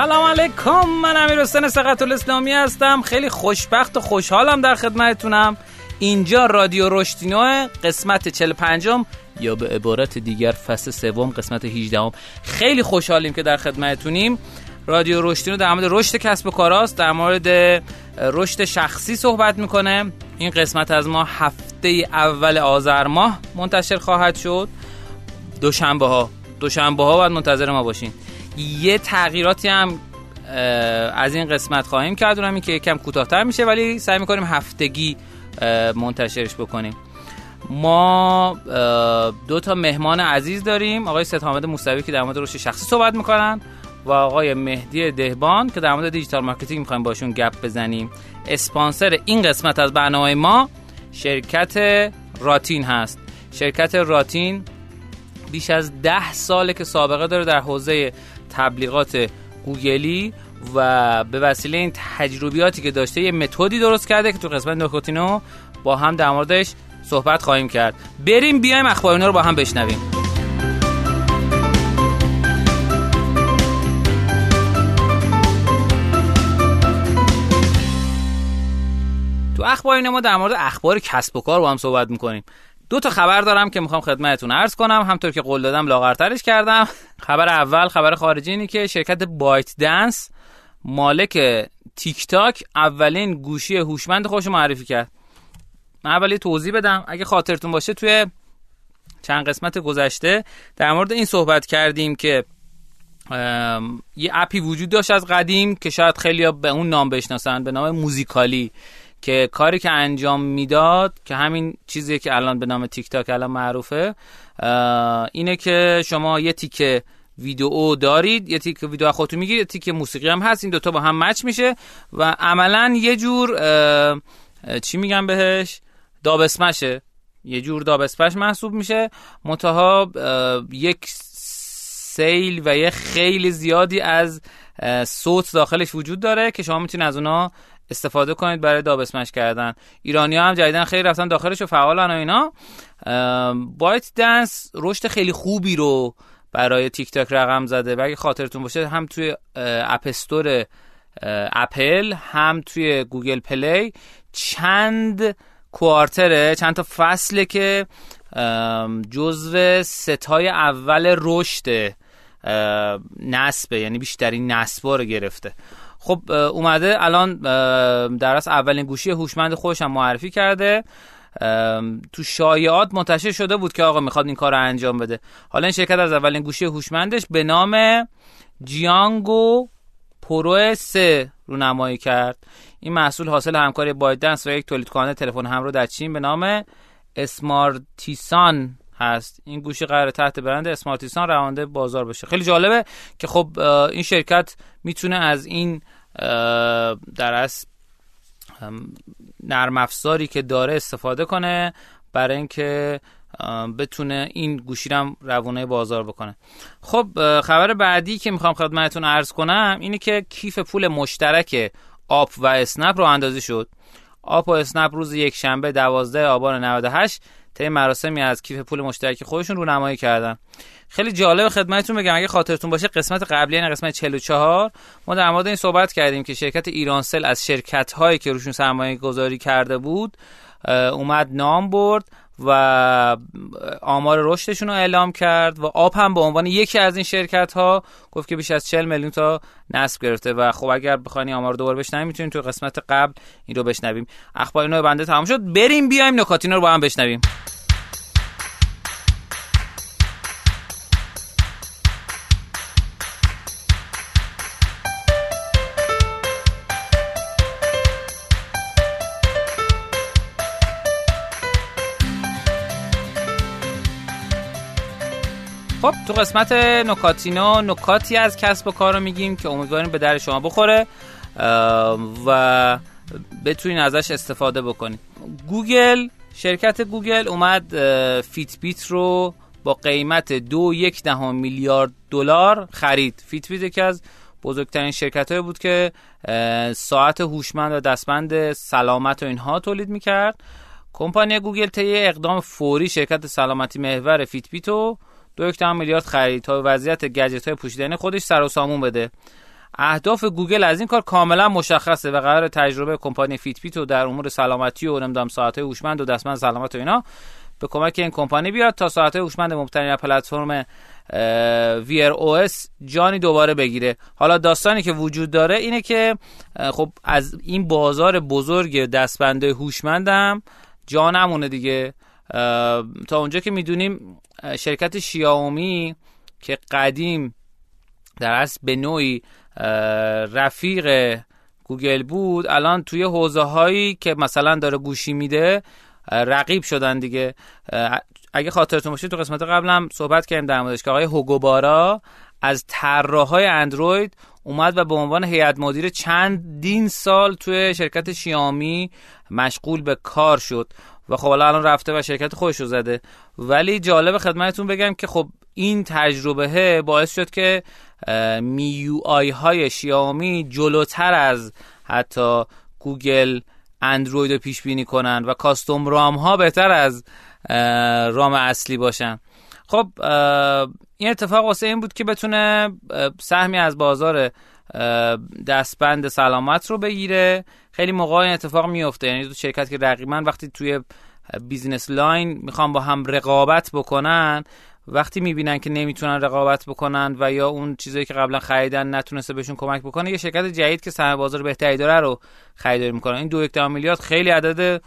سلام علیکم من امیر حسین سقط الاسلامی هستم. خیلی خوشبخت و خوشحالم در خدمتتونم. اینجا رادیو رشتینو قسمت 45 یا به عبارت دیگر فصل سوم قسمت 18 خیلی خوشحالیم که در خدمتتونیم. رادیو رشدینو در مورد رشد کسب و کاراست در مورد رشد شخصی صحبت می‌کنه. این قسمت از ما هفته اول آذر ماه منتشر خواهد شد. دوشنبه ها دوشنبه ها باید منتظر ما باشین. یه تغییراتی هم از این قسمت خواهیم کرد. اونم که یکم کوتاهتر میشه ولی سعی می‌کنیم هفتگی منتشرش بکنیم. ما دو تا مهمان عزیز داریم. آقای سید حامد موسوی که در مورد رشد شخصی صحبت می‌کنن و آقای مهدی دهبان که در مورد digital marketing می‌خوایم باشون گپ بزنیم. اسپانسر این قسمت از برنامه ما شرکت راتین هست. شرکت راتین بیش از ده ساله که سابقه داره در حوزه تبلیغات گوگلی و به وسیله این تجربیاتی که داشته یه متدی درست کرده که تو قسمت نوکوتینو با هم در موردش صحبت خواهیم کرد. بریم بیایم اخبار رو با هم بشنویم. تو اخبار ما در مورد اخبار کسب و کار با هم صحبت می‌کنیم. دو تا خبر دارم که می‌خوام خدمتتون عرض کنم. همطور که قول دادم لاغرترش کردم. خبر اول خبر خارجی اینه که شرکت بایت دنس مالک تیک تاک اولین گوشی هوشمند خودش معرفی کرد. من اولی توضیح بدم. اگه خاطرتون باشه توی چند قسمت گذشته در مورد این صحبت کردیم که یه اپی وجود داشت از قدیم که شاید خیلی به اون نام بشناسن به نام موزیکالی. که کاری که انجام می‌داد که همین چیزی که الان به نام تیک تاک الان معروفه اینه که شما یه تیک ویدیو دارید یه تیک ویدیو خودتون می‌گیرید یه تیک موسیقی هم هست این دوتا با هم مچ میشه و عملا یه جور چی میگم بهش؟ دابسمشه. یه جور دابسمش محسوب میشه. منتها یک سیل و یه خیلی زیادی از صوت داخلش وجود داره که شما می‌تونید از اونا استفاده کنید برای Dubsmash کردن. ایرانی ها هم جدیدا خیلی رفتن داخلش و فعالن و اینا. ByteDance رشد خیلی خوبی رو برای تیک تاک رقم زده و اگه خاطرتون باشه هم توی App Store اپل هم توی Google Play. چند quarter ه چند تا فصله که جزو سه تای اول رشد نسبه یعنی بیشترین نسبا رو گرفته. خب اومده الان در از اولین گوشی هوشمند خودش هم معرفی کرده. تو شایعات منتشر شده بود که آقا می‌خواد این کار رو انجام بده. حالا این شرکت از اولین گوشی هوشمندش به نام جیانگو پرو 3 رو نمایی کرد. این محصول حاصل همکاری بایدنس و یک تولید کننده تلفن همراه در چین به نام اسمارتیسان. هست. این گوشی قرار تحت برند اسمارتیسان روانده بازار بشه خیلی جالبه که خب این شرکت می‌تونه از این در از نرم افزاری که داره استفاده کنه برای اینکه بتونه این گوشی رو روانه بازار بکنه. خب خبر بعدی که می‌خوام خدمتتون عرض کنم اینه که کیف پول مشترک آپ و اسنپ رو اندازی شد. آپ و اسنپ روز یک شنبه 12 آبان 98 طی مراسمی از کیف پول مشترک خودشون رو نمایی کردن. خیلی جالب خدمتتون بگم اگه خاطرتون باشه قسمت قبلی یعنی قسمت 44 ما در مورد این صحبت کردیم که شرکت ایرانسل از شرکت هایی که روشون سرمایه گذاری کرده بود اومد نام برد و آمار رشدشون رو اعلام کرد و آب هم به عنوان یکی از این شرکت ها گفت که بیش از 40 میلیون تا نصب گرفته و خب اگر بخواین آمار دوباره بشنویم می‌تونیم تو قسمت قبل این رو بشنویم. اخبار اینو بنده تمام شد. بریم بیایم نکاتینو رو با هم بشنویم. خب تو قسمت نکاتینو نکاتی از کسب و کار رو میگیم که امیدواریم به درد شما بخوره و بتونین ازش استفاده بکنید گوگل شرکت گوگل اومد Fitbit رو با قیمت دو یک دهم میلیارد دلار خرید. Fitbit یکی از بزرگترین شرکت بود که ساعت هوشمند و دستبند سلامت و اینها تولید می‌کرد. کمپانی گوگل طی اقدام فوری شرکت سلامتی محور Fitbit رو دو میلیارد خرید تا وضعیت گجت های پوشیدنی خودش سر و سامون بده. اهداف گوگل از این کار کاملا مشخصه و قرار تجربه کمپانی Fitbit در امور سلامتی و نمی‌دونم ساعت هوشمند و دستبند سلامت و اینا به کمک این کمپانی بیاد تا ساعت هوشمند مبتنی بر پلتفرم OS جانی دوباره بگیره. حالا داستانی که وجود داره اینه که خب از این بازار بزرگ دستبنده هوشمندم جا نمونه دیگه. تا اونجا که می‌دونیم شرکت شیائومی که قدیم در اصل به نوعی رفیق گوگل بود الان توی حوزه هایی که مثلا داره گوشی میده رقیب شدن دیگه. اگه خاطرتون باشه تو قسمت قبلم صحبت کردیم در موردش که آقای هوگوبارا از طراحهای اندروید اومد و به عنوان هیئت مدیر چندین سال توی شرکت شیائومی مشغول به کار شد. و خب الان رفته و شرکت خودش رو زده. ولی جالب خدمتتون بگم که خب این تجربه باعث شد که MIUI های شیائومی جلوتر از حتی گوگل اندروید رو پیش بینی کنن و custom ROM ها بهتر از ROM اصلی باشن. خب این اتفاق واسه این بود که بتونه سهمی از بازار دستبند سلامت رو بگیره. خیلی موقع این اتفاق میفته. یعنی دو شرکت که رقیبا وقتی توی business line می‌خوان با هم رقابت بکنن وقتی می‌بینن که نمی‌تونن رقابت بکنن و یا اون چیزایی که قبلا خریدن نتونسته بهشون کمک بکنه یه شرکت جدید که سهم بازار بهتری داره رو خریداری می‌کنن این دو میلیارد خیلی عدد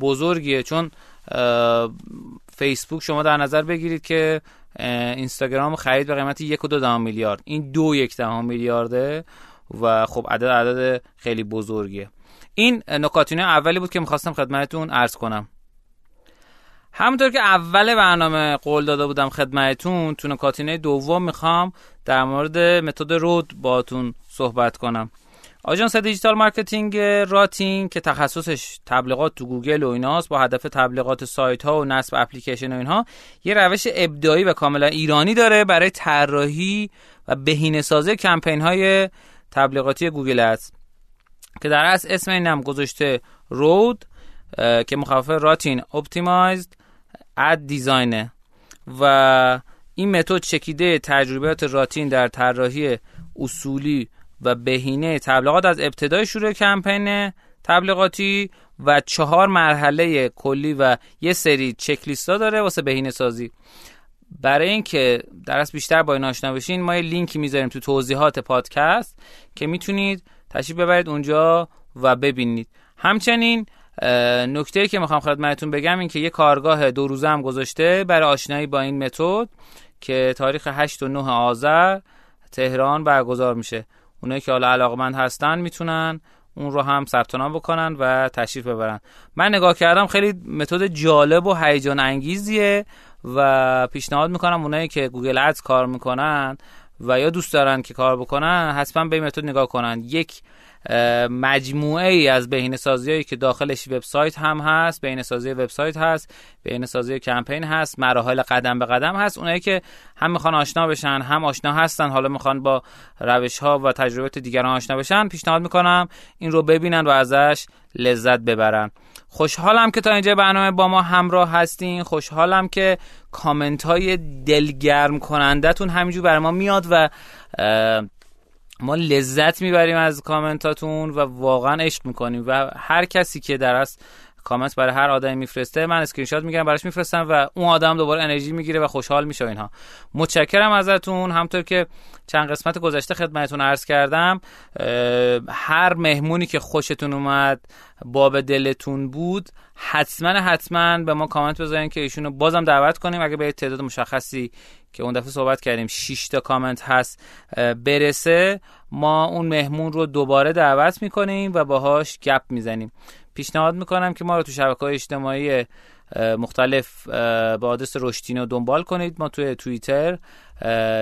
بزرگیه. چون فیسبوک شما در نظر بگیرید که اینستاگرام خرید به قیمت یک و دو میلیارد. این دو یک دهم میلیارده و خب عدد عدد خیلی بزرگیه. این نکاتینه اولی بود که می‌خواستم خدمتتون عرض کنم. همونطور که اول برنامه قول داده بودم خدمتتون تو نکاتینه دوم می‌خوام در مورد متد رود باتون صحبت کنم. آژانس digital marketing راتین که تخصصش تبلیغات تو گوگل و ایناست با هدف تبلیغات سایت ها و نصب اپلیکیشن و اینها یه روش ابداعی و کاملا ایرانی داره برای طراحی و بهینه سازی کمپین های تبلیغاتی گوگل است که در اصل اسم این هم گذاشته ROAD که مخفف راتین optimized ad design ه و این متد چکیده تجربیات راتین در طراحی اصولی و بهینه. تبلیغات از ابتدای شروع کمپین تبلیغاتی و چهار مرحله کلی و یه سری چک داره واسه بهینه سازی. برای اینکه درست بیشتر با این آشنا بشین ما یه لینکی می‌ذاریم تو توضیحات پادکست که می‌تونید تشریف ببرید اونجا و ببینید. همچنین نکته که می‌خوام خدمتتون بگم این که یه کارگاه دو روزه هم گذاشته برای آشنایی با این متد که تاریخ 8 و 9 آذر تهران برگزار میشه. اونایی که حالا علاقمند هستن می‌تونن اون رو هم ثبت نام بکنن و تشریف ببرن. من نگاه کردم خیلی متد جالب و هیجان انگیزیه و پیشنهاد می‌کنم اونایی که گوگل ادز کار می‌کنن و یا دوست دارن که کار بکنن حتما به این متد نگاه کنن. یک مجموعه ای از بهینه سازی هایی که داخلش وبسایت هم هست بهینه سازی وبسایت هست بهینه سازی کمپین هست مراحل قدم به قدم هست. اونایی که هم می‌خوان آشنا بشن هم آشنا هستن حالا می‌خوان با روش ها و تجربه دیگران آشنا بشن پیشنهاد می‌کنم این رو ببینن و ازش لذت ببرن. خوشحالم که تا اینجا برنامه با ما همراه هستین. خوشحالم که کامنت های دلگرم کنندتون همینجور بر ما میاد و ما لذت می‌بریم از کامنتاتون و واقعا عشق می‌کنیم و هر کسی که در کامنت برای هر آدمی میفرسته من اسکرین شات می‌گیرم براش میفرستم و اون آدم دوباره انرژی می‌گیره و خوشحال میشه اینها. متشکرم ازتون. همونطور که چند قسمت گذشته خدمتتون عرض کردم هر مهمونی که خوشتون اومد باب دلتون بود حتما حتما به ما کامنت بذارین که ایشونو بازم دعوت کنیم. اگه به تعداد مشخصی که اون دفعه صحبت کردیم 6 تا کامنت هست برسه ما اون مهمون رو دوباره دعوت می‌کنیم و باهاش گپ می‌زنیم. پیشنهاد می‌کنم که ما رو تو شبکه های اجتماعی مختلف با آدرس رشتینو دنبال کنید. ما توی توییتر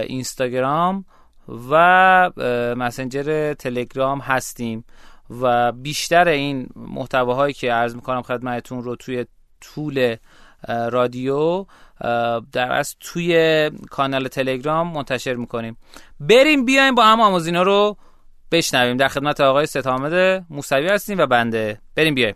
اینستاگرام و مسنجر تلگرام هستیم و بیشتر این محتواهایی که عرض می‌کنم خدمتتون رو توی طول رادیو در از توی کانال تلگرام منتشر می‌کنیم. بریم بیایم با هم آموزینا رو بشنویم. در خدمت آقای ستامد موسوی هستیم و بنده. بریم بیایم.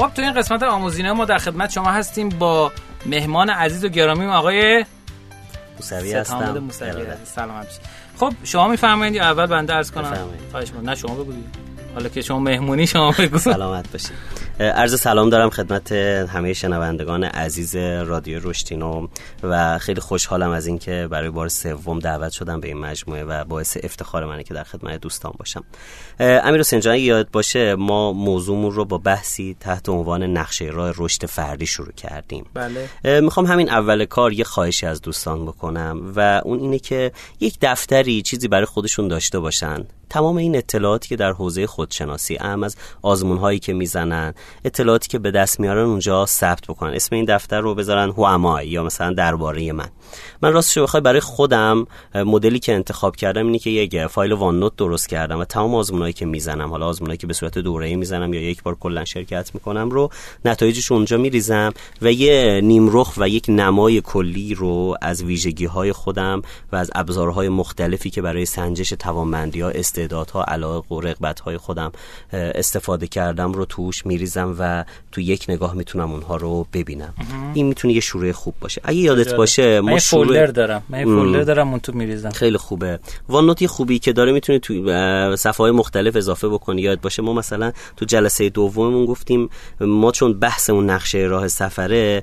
خب تو این قسمت آموزینه ما در خدمت شما هستیم با مهمان عزیز و گرامی آقای موسوی هستم. سلام خب شما میفرمایید یا اول بنده عرض کنم؟ خواهش نه شما بگوید حالا که شما مهمونی شما بگو. سلامت باشید. عرض سلام دارم خدمت همه شنوندگان عزیز رادیو رشتینو و خیلی خوشحالم از اینکه برای بار سوم دعوت شدم به این مجموعه و باعث افتخار منه که در خدمت دوستان باشم. امیر حسین جان یاد باشه ما موضوعمون رو با بحثی تحت عنوان نقشه راه رشد فردی شروع کردیم. بله. می‌خوام همین اول کار یه خواهشی از دوستان بکنم و اون اینه که یک دفتری چیزی برای خودشون داشته باشن. تمام این اطلاعاتی که در حوزه خودشناسی اهم از آزمون هایی که می‌زنن اطلاعاتی که به دست میارن اونجا ثبت بکنن. اسم این دفتر رو بذارن هو یا مثلا درباره من. من راستش بخوای برای خودم مدلی که انتخاب کردم اینه که یک فایل وان نوت درست کردم و تمام آزمونایی که می‌زنم حالا آزمونایی که به صورت دوره‌ای می‌زنم یا یک بار کلا شرکت می‌کنم رو نتایجش اونجا میریزم و یه نیمرخ و یک نمای کلی رو از ویژگی های خودم و از ابزارهای مختلفی که برای سنجش توانمندی ها استعدادها علاق و رغبت های خودم استفاده کردم رو توش میریزم. و تو یک نگاه می‌تونم اونها رو ببینم. این می‌تونه یه شروع خوب باشه. اگه یادت باشه ما فولدر دارم. من فولدر دارم اون تو میریزم. خیلی خوبه. وان خوبی که داره می‌تونه تو صفحه های مختلف اضافه بکنی. یاد باشه ما مثلا تو جلسه دوممون گفتیم ما چون بحث اون نقشه راه سفره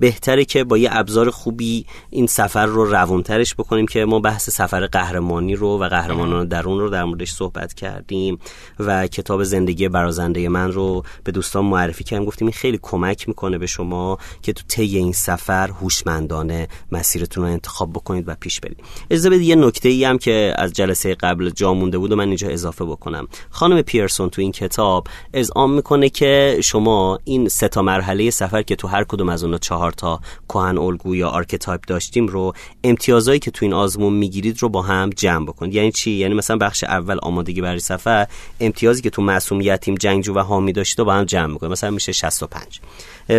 بهتره که با یه ابزار خوبی این سفر رو روونترش بکنیم که ما بحث سفر قهرمانی رو و قهرمانان درون رو در موردش صحبت کردیم و کتاب زندگی برازنده من رو به دوستان معرفی کردیم گفتیم این خیلی کمک می‌کنه به شما که تو طی این سفر هوشمندانه مسیرتون رو انتخاب بکنید و پیش برید. اجازه بدید یه نکته ای هم که از جلسه قبل جا مونده بود و من اینجا اضافه بکنم. خانم پیرسون تو این کتاب اذعان می‌کنه که شما این سه تا مرحله سفر که تو هر کدوم از اونها چهار تا کهن الگو یا archetype داشتیم رو امتیازایی که تو این آزمون می‌گیرید رو با هم جمع بکنید. یعنی چی؟ یعنی مثلا بخش اول آمادگی برای سفر امتیازی که تو معصوم، یتیم، جنگجو و حامی داشته با هم جمع می‌کنه. مثلا میشه 65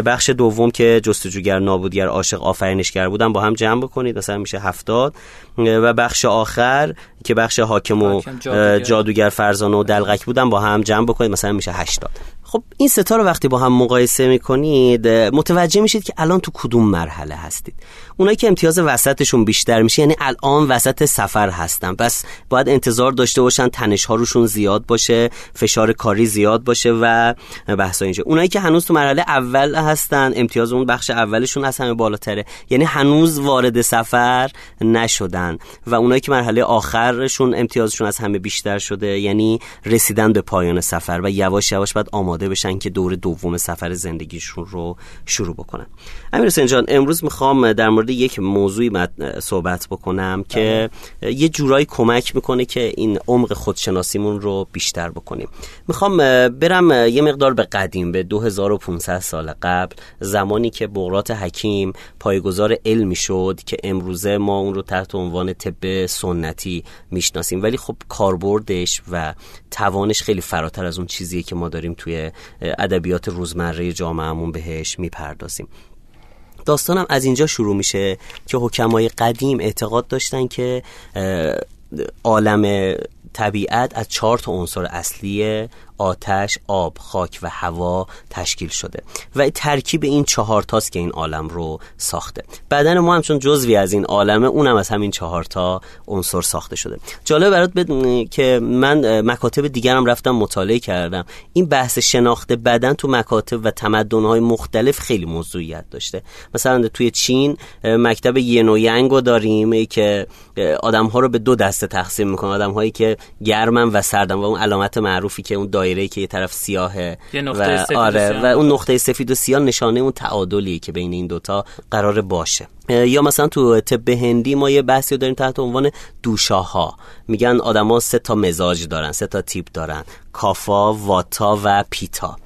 بخش دوم که جستجوگر نابودگر عاشق آفرینشگر بودن با هم جمع بکنید. مثلا میشه 70 و بخش آخر که بخش حاکم و جادوگر, جادوگر فرزانه و دلغک بودن با هم جمع بکنید. مثلا میشه 80 خب این ستا رو وقتی با هم مقایسه می‌کنید متوجه میشید که الان تو کدوم مرحله هستید. اونایی که امتیاز وسطشون بیشتر میشه یعنی الان وسط سفر هستن. پس باید انتظار داشته باشن تنش ها روشون زیاد باشه فشار کاری زیاد باشه و بحث اینجا. اونایی که هنوز تو مرحله اول هستن امتیاز اون بخش اولشون از همه بالاتره. یعنی هنوز وارد سفر نشدن. و اونایی که مرحله آخرشون امتیازشون از همه بیشتر شده یعنی رسیدن به پایان سفر و یواش یواش باید آماده بشن که دور دوم سفر زندگیشون رو شروع بکنن. امیر حسین جان امروز می‌خوام در مورد یک موضوعی صحبت بکنم که بله. یه جورایی کمک می‌کنه که این عمق خودشناسیمون رو بیشتر بکنیم. می‌خوام برم یه مقدار به قدیم به 2500 سال قبل زمانی که بغرات حکیم پایگزار علمی شد که امروزه ما اون رو تحت عنوان طب سنتی می‌شناسیم. ولی خب کاربردش و توانش خیلی فراتر از اون چیزیه که ما داریم توی ادبیات روزمره جامعهمون بهش می‌پردازیم. داستانم از اینجا شروع میشه که حکمای قدیم اعتقاد داشتن که عالم طبیعت از چهار تا عنصر اصلی آتش، آب، خاک و هوا تشکیل شده و ترکیب این چهار تاست که این عالم رو ساخته. بدن ما هم چون جزوی از این عالمه اونم از همین چهار تا عنصر ساخته شده. جالب برات بدونی که من مکاتب دیگرم رفتم مطالعه کردم. این بحث شناخت بدن تو مکاتب و تمدن‌های مختلف خیلی موضوعیت داشته. مثلا توی چین مکتب ینو داریم که آدم ها رو به دو دسته تقسیم می‌کنه. آدم هایی که گرمن و سردن و اون علامت معروفی که اون دایره که یه طرف سیاهه و آره و اون نقطه سفید و سیاه نشانه اون تعادلی که بین این دوتا قرار باشه. یا مثلا تو طب هندی ما یه بحثی داریم تحت عنوان دوشاها. میگن آدما سه تا مزاج دارن سه تا تیپ دارن کافا واتا و پیتا.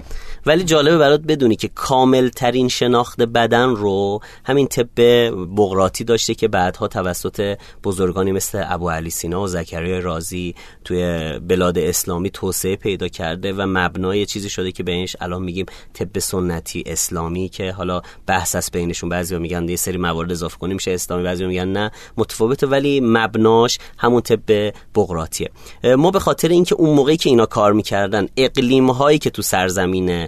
ولی جالبه برات بدونی که کامل ترین شناخت بدن رو همین طب بغراتی داشته که بعدها توسط بزرگانی مثل ابو علی سینا و زکریا رازی توی بلاد اسلامی توسعه پیدا کرده و مبنای چیزی شده که بهش الان میگیم طب سنتی اسلامی که حالا بحث است بینشون. بعضیا میگن یه سری موارد اضافه کنیم میشه اسلامی بعضیا میگن نه متفاوته ولی مبناش همون طب بغراتیه. ما به خاطر اینکه اون موقعی که اینا کار می‌کردن اقلیم هایی که تو سرزمین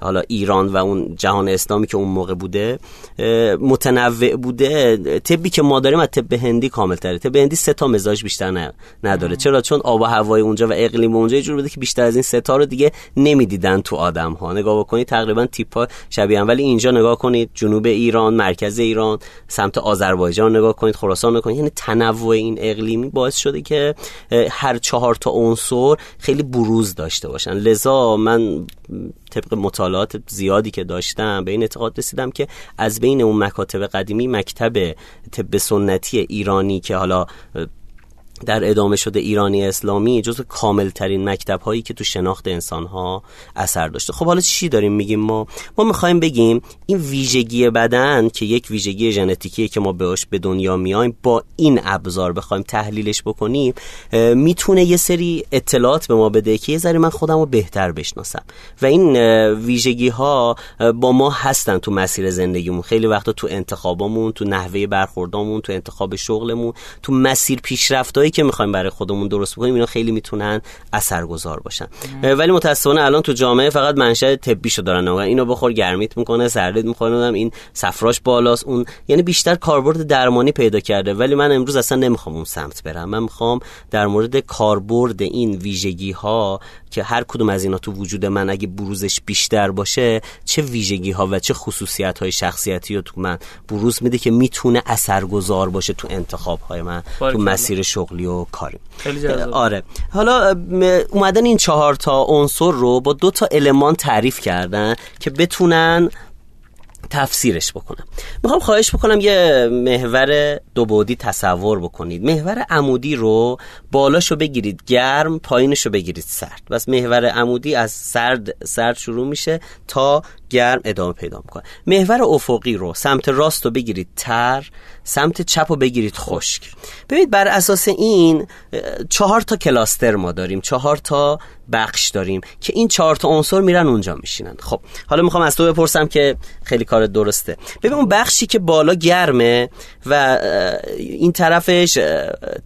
حالا ایران و اون جهان اسلامی که اون موقع بوده متنوع بوده. طبی که ما داریم از طب هندی کامل تره طب هندی سه تا مزاج بیشتر نداره. چرا؟ چون آب و هوای اونجا و اقلیم اونجا جور بوده که بیشتر از این سه تا رو دیگه نمی‌دیدن تو آدم ها نگاه بکنید تقریبا تیپ ها شبیه هم. ولی اینجا نگاه کنید جنوب ایران مرکز ایران سمت آذربایجان نگاه کنید خراسان نگاه کنید. یعنی تنوع این اقلیمی باعث شده که هر چهار تا عنصر خیلی بروز داشته باشن. لذا من طبق مطالعات زیادی که داشتم به این اعتقاد رسیدم که از بین اون مکاتب قدیمی مکتب طب سنتی ایرانی که حالا در ادامه شده ایرانی اسلامی جزو کامل ترین مکتب هایی که تو شناخت انسان ها اثر داشته. خب حالا چی داریم میگیم ما؟ ما می‌خوایم بگیم این ویژگی بدن که یک ویژگی ژنتیکیه که ما بهش به دنیا میایم با این ابزار بخوایم تحلیلش بکنیم می‌تونه یه سری اطلاعات به ما بده که یه ذره من خودم رو بهتر بشناسم. و این ویژگی ها با ما هستن تو مسیر زندگیمون. خیلی وقتا تو انتخابامون تو نحوه برخوردامون تو انتخاب شغلمون تو مسیر پیشرفتایی که می‌خوایم برای خودمون درست بکنیم اینا خیلی می‌تونن اثرگذار باشن. ولی متاسفانه الان تو جامعه فقط منشأ طبیشو دارن اینو بخور گرمیت می‌کنه سردت می‌کنه این سفراش بالاست اون یعنی بیشتر کاربرد درمانی پیدا کرده. ولی من امروز اصلا نمی‌خوام اون سمت برم. من می‌خوام در مورد کاربرد این ویژگی ها که هر کدوم از اینا تو وجود من اگه بروزش بیشتر باشه چه ویژگی ها و چه خصوصیت های شخصیتی رو تو من بروز میده که می‌تونه اثرگذار باشه تو انتخاب های من تو مسیر شغلی و کاری. خیلی آره. حالا اومدن این چهار تا عنصر رو با دو تا المان تعریف کردن که بتونن تفسیرش بکنم می‌خوام خواهش بکنم یه محور دو بودی تصور بکنید. محور عمودی رو بالاشو بگیرید گرم پایینشو بگیرید سرد. بس محور عمودی از سرد سرد شروع میشه تا گرم ادامه پیدا می‌کنه. محور افقی رو سمت راست رو بگیرید تر سمت چپ رو بگیرید خشک. ببینید بر اساس این چهار تا کلاستر ما داریم چهار تا بخش داریم که این چهار تا عنصر میرن اونجا میشینن. خب حالا می‌خوام از تو بپرسم که خیلی کار درسته. ببین اون بخشی که بالا گرمه و این طرفش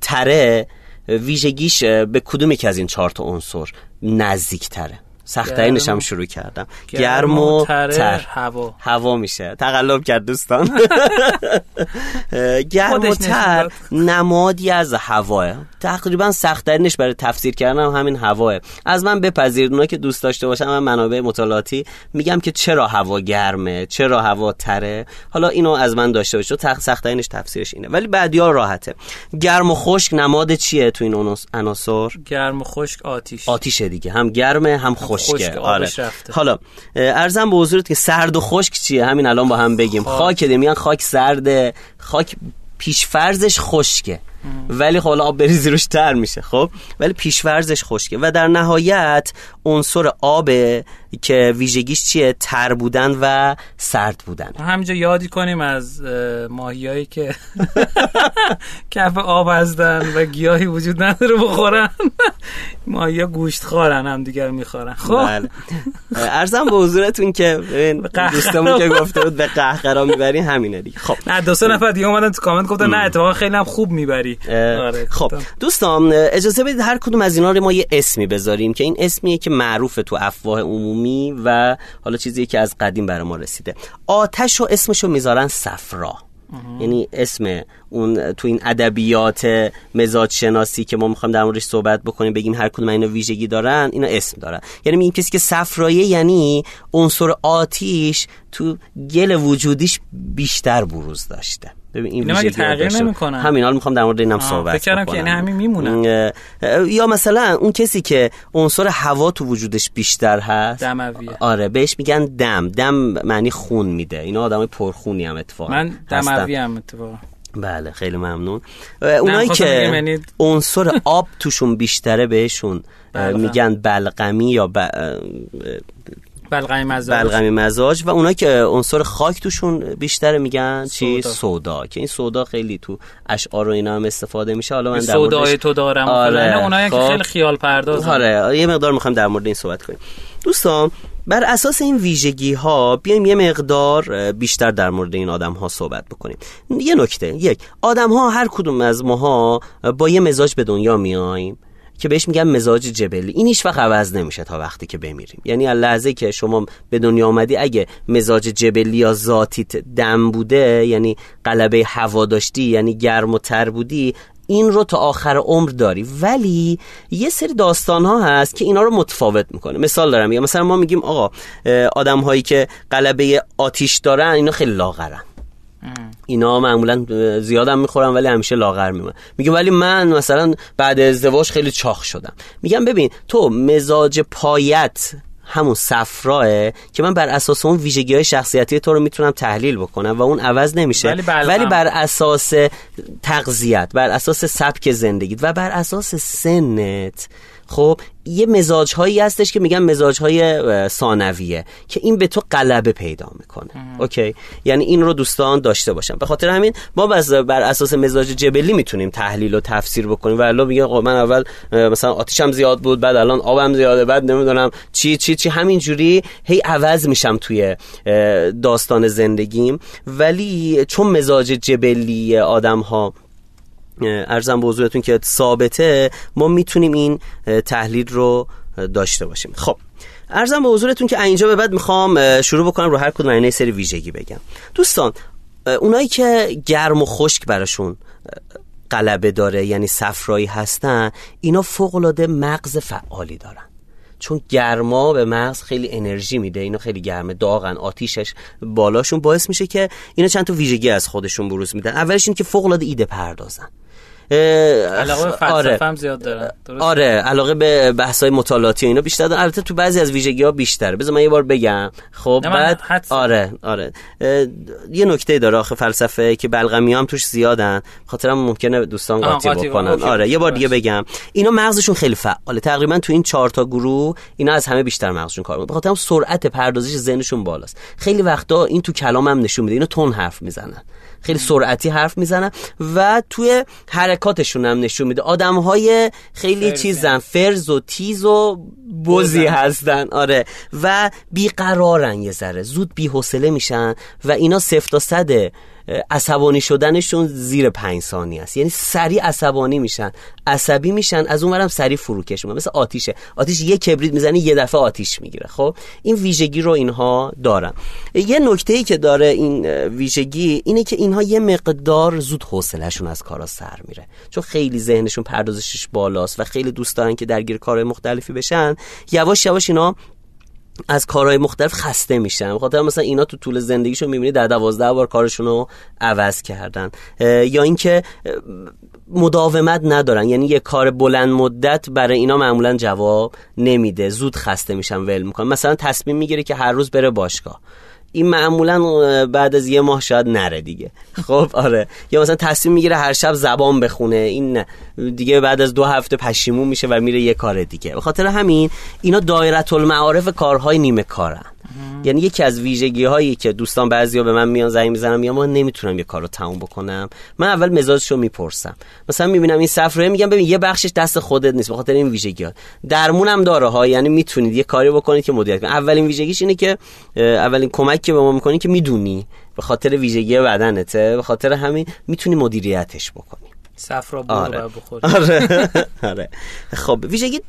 تره ویژگیش به کدوم یکی از این چهار تا عنصر نزدیک تره سختترینش هم شروع کردم. گرم و تر. هوا. هوا میشه. تقلب کرد دوستان. گرم و تر نمادی از هواه. تقریبا سختترینش برای تفسیر کردن همین هواه. از من بپذیرید. اونا که دوست داشته باشم من منابع مطالعاتی میگم که چرا هوا گرمه؟ چرا هوا تره؟ حالا اینو از من داشته باشه سختترینش تفسیرش اینه. ولی بعدیا راحته. گرم و خشک نماد چیه تو این عناصر؟ گرم و خشک آتیش. آتیشه دیگه. هم گرمه هم خشکه. آره. حالا ارزم به حضورت که سرد و خشک چیه؟ همین الان با هم بگیم. خاک میگن خاک سرده. خاک پیشفرزش خشکه. ولی خب آب بریزی روش تر میشه خب؟ ولی پیشورزش خشکه. و در نهایت عنصر آبه که ویژگیش چیه؟ تر بودن و سرد بودن. همینجا یادی کنیم از ماهیایی که کف آب هستن و گیاهی وجود نداره بخورن. ماهی گوشت خورن هم دیگر می‌خورن. خب؟ بله. ارزم به حضورتون که دوستمون که گفته بود به قهقرا می‌بری همینه دیگه. خب. نه دو سه نفر دیگه اومدن تو کامنت گفتن نه اتفاقا خیلی هم خوب می‌بری. آره خب دوستان اجازه بدید هر کدوم از اینا رو ما یه اسمی بذاریم که این اسمیه که معروفه تو افواه عمومی و حالا چیزی که از قدیم برای ما رسیده. آتش و اسمشو می‌ذارن صفرا. یعنی اسم اون تو این ادبیات مزاج شناسی که ما می‌خوایم در موردش صحبت بکنیم بگیم هر کدوم اینا ویژگی دارن اینا اسم دارن. یعنی این کسی که صفرایه یعنی عنصر آتیش تو گل وجودیش بیشتر بروز داشته. ببین این ویژگی تغییر نمی‌کنه همین حال می‌خوام در مورد اینم صحبت فکر کردم که یعنی همین میمونه یا مثلا اون کسی که عنصر هوا تو وجودش بیشتر هست. دمویه. آره بهش میگن دم. دم معنی خون میده. اینا آدم پرخونی هم اتفاقا من دموی هم اتفاقا. بله خیلی ممنون. اونایی که یعنی عنصر آب توشون بیشتره بهشون میگن بلغمی یا ب... بلغمی مزاج. بلغمی مزاج و اونایی که عنصر خاک توشون بیشتر میگن چی؟ سودا. که این سودا خیلی تو اشعار و اینا هم استفاده میشه. حالا من در سودای تو دارم. آره. اونایی که خب. خیلی خیال پرداز آره. یه مقدار می‌خوام در مورد این صحبت کنیم. دوستان بر اساس این ویژگی ها بیایم یه مقدار بیشتر در مورد این آدم ها صحبت بکنیم. یه نکته. یک آدم ها هر کدوم از ماها با یه مزاج به دنیا میاییم. که بهش میگن مزاج جبلی. این هیچ وقت عوض نمیشه تا وقتی که بمیریم. یعنی لحظه که شما به دنیا آمدی اگه مزاج جبلی یا ذاتیت دم بوده یعنی قلبه هوا داشتی یعنی گرم و تر بودی این رو تا آخر عمر داری. ولی یه سری داستان ها هست که اینا رو متفاوت می‌کنه. مثال دارم. یا مثلا ما میگیم آقا آدم هایی که قلبه آتیش دارن اینا خیلی لاغرن. اینا معمولا زیادم می‌خورن ولی همیشه لاغر میمونن میگه ولی من مثلا بعد ازدواج خیلی چاخ شدم. میگم ببین تو مزاج پایت همون صفراه که من بر اساس اون ویژگی های شخصیتی تو رو می‌تونم تحلیل بکنم و اون عوض نمیشه. ولی, ولی بر اساس تغذیت بر اساس سبک زندگیت و بر اساس سنت خب یه مزاج هایی هستش که میگن مزاج های ثانویه که این به تو غلبه پیدا می‌کنه. اوکی؟ یعنی این رو دوستان داشته باشم به خاطر همین ما بر اساس مزاج جبلی می‌تونیم تحلیل و تفسیر بکنیم. و الان میگه من اول مثلا آتیشم زیاد بود بعد الان آبم زیاده بعد نمی‌دونم چی چی چی. همین جوری هی عوض میشم توی داستان زندگیم. ولی چون مزاج جبلی آدم ها ارزم به حضورتون که ثابته. ما می‌تونیم این تحلیل رو داشته باشیم. خب ارزم به حضورتون که اینجا به بعد می‌خوام شروع بکنم رو هر کدوم این سری ویژگی بگم. دوستان اونایی که گرم و خشک براشون قلبه داره یعنی صفرایی هستن اینا فوق مغز فعالی دارن. چون گرما به مغز خیلی انرژی میده اینا خیلی گرمه داغن آتیشش بالاشون باعث میشه که اینا چند تا ویژگی از خودشون بروز میدن. اولش این که فوق العاده ایده پردازن. علاقه آره. هم زیاد داره آره علاقه به بحث های مطالعاتی اینا بیشتر داره البته تو بعضی از ویژگی ها بیشتره. بذار من یه بار بگم. خب بعد آره آره. یه نکته داره آخه فلسفه که بلغمی هم توش زیادن. خاطرم ممکنه دوستان قاطی بکنن. آره یه بار دیگه بگم. اینا مغزشون خیلی فعاله. تقریبا تو این چهار تا گروه اینا از همه بیشتر مغزشون کار می‌کنه بخاطر سرعت پردازش ذهنشون بالاست. خیلی وقتا این تو کلام هم نشون میده. اینا تون حرف می‌زنن. خیلی سرعتی حرف می‌زنن و توی حرکاتشون هم نشون میده. آدم های خیلی چیزن فرز و تیز و بزی هستن آره. و بیقرارن یه ذره. زود بیحوصله میشن و اینا سفت و صده. عصبانی شدنشون زیر پنج ثانیه است. یعنی سریع عصبانی میشن عصبی میشن از اونورم سریع فروکش می‌کنن. مثل آتیشه. آتیش یه کبریت می‌زنه یه دفعه آتیش می‌گیره. خب این ویژگی رو اینها دارن. یه نکته ای که داره این ویژگی اینه که اینها یه مقدار زود حوصلهشون از کارا سر میره. چون خیلی ذهنشون پردازشش بالاست و خیلی دوست دارن که درگیر کارهای مختلفی بشن. یواش یواش اینا از کارهای مختلف خسته میشن. خاطر مثلا اینا تو طول زندگیشون می‌بینی در دوازده بار کارشون رو عوض کردن. یا اینکه مداومت ندارن. یعنی یه کار بلند مدت برای اینا معمولا جواب نمیده. زود خسته میشن ول می‌کنن. مثلا تصمیم می‌گیره که هر روز بره باشگاه. این معمولا بعد از یه ماه شاید نره دیگه. خب آره. یا مثلا تصمیم می‌گیره هر شب زبان بخونه. این نه دیگه بعد از دو هفته پشیمون میشه و میره یه کار دیگه. به خاطر همین اینا دایره المعارف کارهای نیمه کارن. یعنی یکی از ویژگی هایی که دوستان بعضیا به من میان زنگ می‌زنم یا ما نمی‌تونم یه کارو تموم بکنم. من اول مزاجشو می‌پرسم. مثلا می‌بینم این صفره میگم ببین یه بخشش دست خودت نیست بخاطر این ویژگی ها درمونم داره ها یعنی می‌تونید یه کاری بکنید که مدیریت کنید. اولین ویژگیش اینه که اولین کمک که به ما می‌کنی که می‌دونی. به خاطر ویژگی بدنته به خاطر همین می‌تونی مدیریتش بکنی. صفرا آره. بخوری آره. آره. خب ویژگی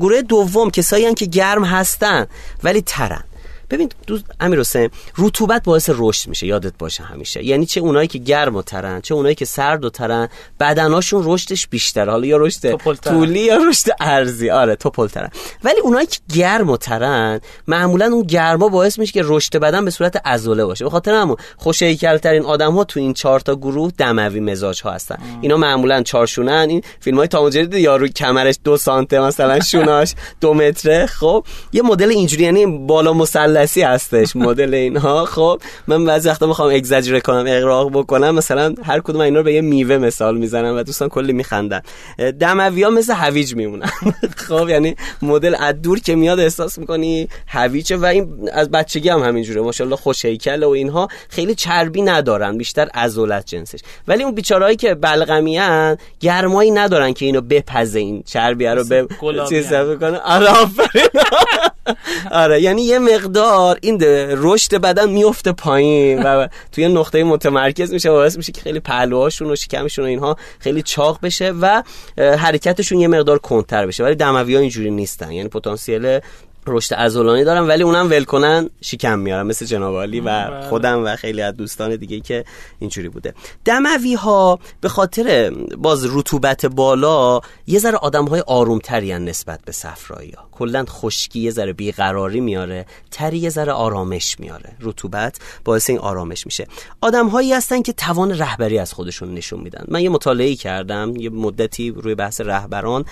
گروه دوم کسایی که گرم هستن ولی ترن. ببین دوست امیر حسین رطوبت باعث رشد میشه یادت باشه همیشه. یعنی چه اونایی که گرم و ترن چه اونایی که سرد و ترن بدناشون رشدش بیشتر حالا یا رشد طولی یا رشد ارزی. آره توپلترن ولی اونایی که گرم و ترن معمولا اون گرما باعث میشه که رشد بدن به صورت عضله باشه. به خاطر همون خوش ترین آدم ها تو این چهار تا گروه دموی مزاج ها هستن اینا معمولا چارشونن. این فیلم های تاموجری یارو کمرش دو سانته مثلا شوناش دو متره. خب یه مدل اینجوری یعنی بالا مسلح مثلثی هستش. مدل اینها. خب من بعضی وقتا می‌خوام اگزاجره کنم اغراق بکنم. مثلا هر کدوم اینا رو به یه میوه مثال می‌زنم و دوستان کلی میخندن. دموی ها مثل هویج میمونن. خب یعنی مدل از دور که میاد احساس می‌کنی هویجه و این از بچگی هم همینجوره. ماشاءالله خوش هیکل و اینها خیلی چربی ندارن بیشتر عضلات جنسش. ولی اون بیچارهایی که بلغمیان گرمایی ندارن که اینو بپزه این چربی رو به چیز بکنه آره آره یعنی یه مقدار این رشد بدن میفته پایین و توی نقطه متمرکز میشه و باعث میشه که خیلی پهلوهاشون و شکمشون و اینها خیلی چاق بشه و حرکتشون یه مقدار کنتر بشه ولی دموی ها اینجوری نیستن. یعنی پتانسیل رشد عضلانی دارم ولی اونم ول کنن شکم میارم مثل جناب و بله. خودم و خیلی از دوستان دیگه که اینجوری بوده. دموی ها به خاطر باز رطوبت بالا یه ذره آدم های آرومتری نسبت به صفرایی ها کلا خشکی یه ذره بیقراری میاره تری یه ذره آرامش میاره. رطوبت باعث این آرامش میشه. آدم هایی هستن که توان رهبری از خودشون نشون میدن. من یه مطالعه کردم یه مدتی روی بحث رهبران.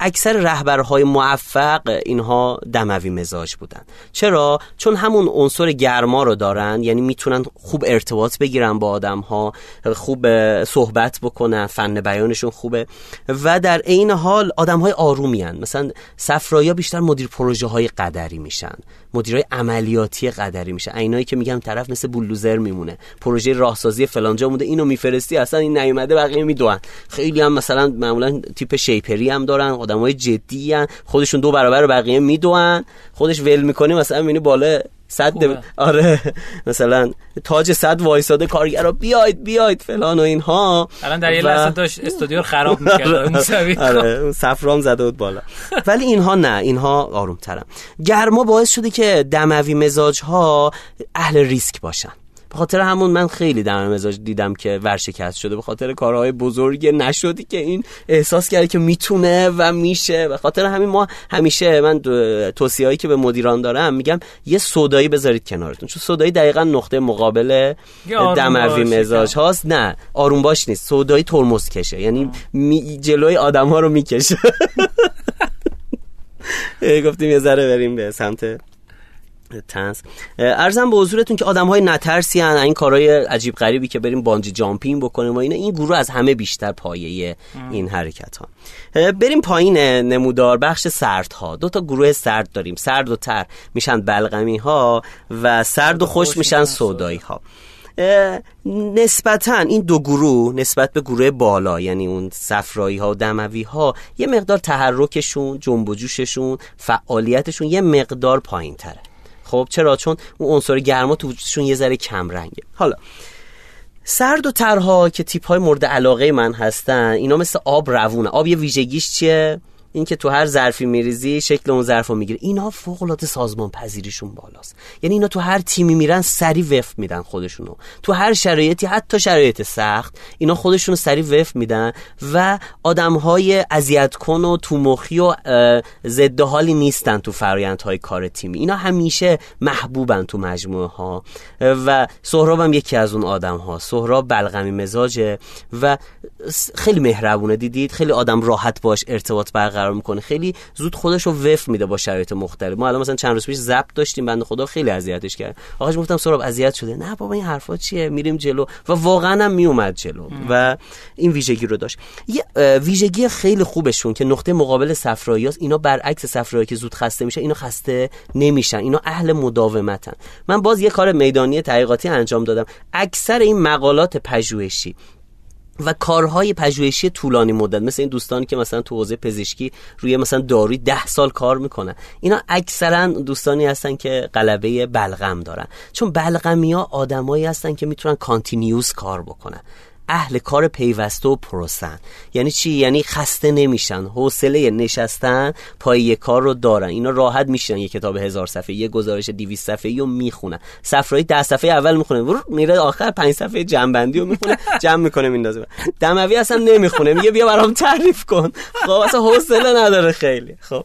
اکثر رهبرهای موفق اینها دموی مزاج بودن. چرا؟ چون همون عنصر گرما رو دارن یعنی می‌تونن خوب ارتباط بگیرن با آدم ها خوب صحبت بکنن فن بیانشون خوبه. و در عین حال آدم های آرومی. مثلا صفرایا بیشتر مدیر پروژه های قدری میشن. مدیرای عملیاتی قدری میشه. اینایی که میگم طرف مثل بولدوزر میمونه. پروژه راهسازی فلانجا مونده اینو میفرستی اصلا این نیومده بقیه میدوئن. خیلی هم مثلا معمولا تیپ شیپری هم دارن آدمای جدی هن. خودشون دو برابر بقیه میدوئن. خودش ول می‌کنه مثلا می‌بینی بالا صد آره. مثلا تاج صد وایساده کارگرا بیاید بیاید فلان و اینها. الان در یه لحظه داشت استودیو خراب می‌کرد. آره, آره. سفرام زده بود بالا. ولی اینها نه. اینها آروم ترن گرما باعث شده که دموی مزاج ها اهل ریسک باشن. به خاطر همون من خیلی دم مزاج دیدم که ورشکست شده به خاطر کارهای بزرگ نشدی که این احساس کرده که می‌تونه و میشه. به خاطر همین ما همیشه من توصیه‌ای که به مدیران دارم میگم یه سودایی بذارید کنارتون. چون سودایی دقیقا نقطه مقابل دموی مزاج هاست. نه آروم باش نیست. سودایی ترمز کشه. یعنی می جلوی آدم ها رو می‌کشه. گفتیم یه ذره بریم به سمت تنس ارزم به حضورتون که آدم های نترسی هن این کارهای عجیب غریبی که بریم بانجی جامپینگ بکنیم و اینا این گروه از همه بیشتر پایه این حرکت ها بریم پایین نمودار بخش سرد ها دو تا گروه سرد داریم. سرد و تر میشن بلغمی ها و سرد و خوش میشن سودایی. ها نسبتا این دو گروه نسبت به گروه بالا یعنی اون صفرایی ها و دموی ها یه مقدار تحرکشون جنب و جوششون فعالیتشون یه مقدار پایین تره خب چرا؟ چون اون عنصر گرما تو وجودشون یه ذره کم رنگه. حالا سرد و ترها که تیپ های مورد علاقه من هستن اینا مثل آب روونه. آب یه ویژگیش چیه؟ اینکه تو هر ظرفی میریزی شکل اون ظرف رو می‌گیره اینها فوق العاده سازمان پذیریشون بالاست. یعنی اینا تو هر تیمی میرن سری وف میدن خودشونو. تو هر شرایطی حتی شرایط سخت اینا خودشونو سری وف میدن و آدم های اذیت کن و تو مخی و ضد حالی نیستن تو های کار تیمی. اینا همیشه محبوبن تو مجموعه ها و سهراب هم یکی از اون آدم ها سهراب بلغمی مزاجه و خیلی مهربونه دیدید؟ خیلی آدم راحت باش ارتباط برقرار قرار می‌کنه. خیلی زود خودش رو وف میده با شرایط مختلف. ما الان مثلا چند روز پیش ضبط داشتیم بنده خدا خیلی اذیتش کرد. آقاش گفتم سراب اذیت شده. نه بابا این حرفا چیه؟ میریم جلو. و واقعا هم میومد جلو. و این ویژگی رو داشت. یه ویژگی خیلی خوبشون که نقطه مقابل صفرایی اینا برعکس صفرایی که زود خسته میشه اینا خسته نمیشن. اینا اهل مداومتن. من باز یه کار میدانی تحقیقاتی انجام دادم. اکثر این مقالات پژوهشی. و کارهای پژوهشی طولانی مدت مثل این دوستانی که مثلا تو حوزه پزشکی روی مثلا داروی ده سال کار می‌کنن. اینا اکثرا دوستانی هستن که قلبه بلغم دارن. چون بلغمی ها آدمایی هستن که می‌تونن کانتینیوس کار بکنن. اهل کار پیوسته و پروسن. یعنی چی؟ یعنی خسته نمیشن. حوصله نشستن پای یه کار رو دارن. اینا راحت میشن یه کتاب هزار صفحه یه گزارش 200 صفحه‌ای رو می‌خونن. صفحه ده صفحه اول می‌خونه. میره آخر پنج صفحه جنبندی رو می‌خونه جمع می‌کنه میندازه. دموی اصلا نمی‌خونه. میگه بیا برام تعریف کن. خب اصلا حوصله نداره خیلی. خب.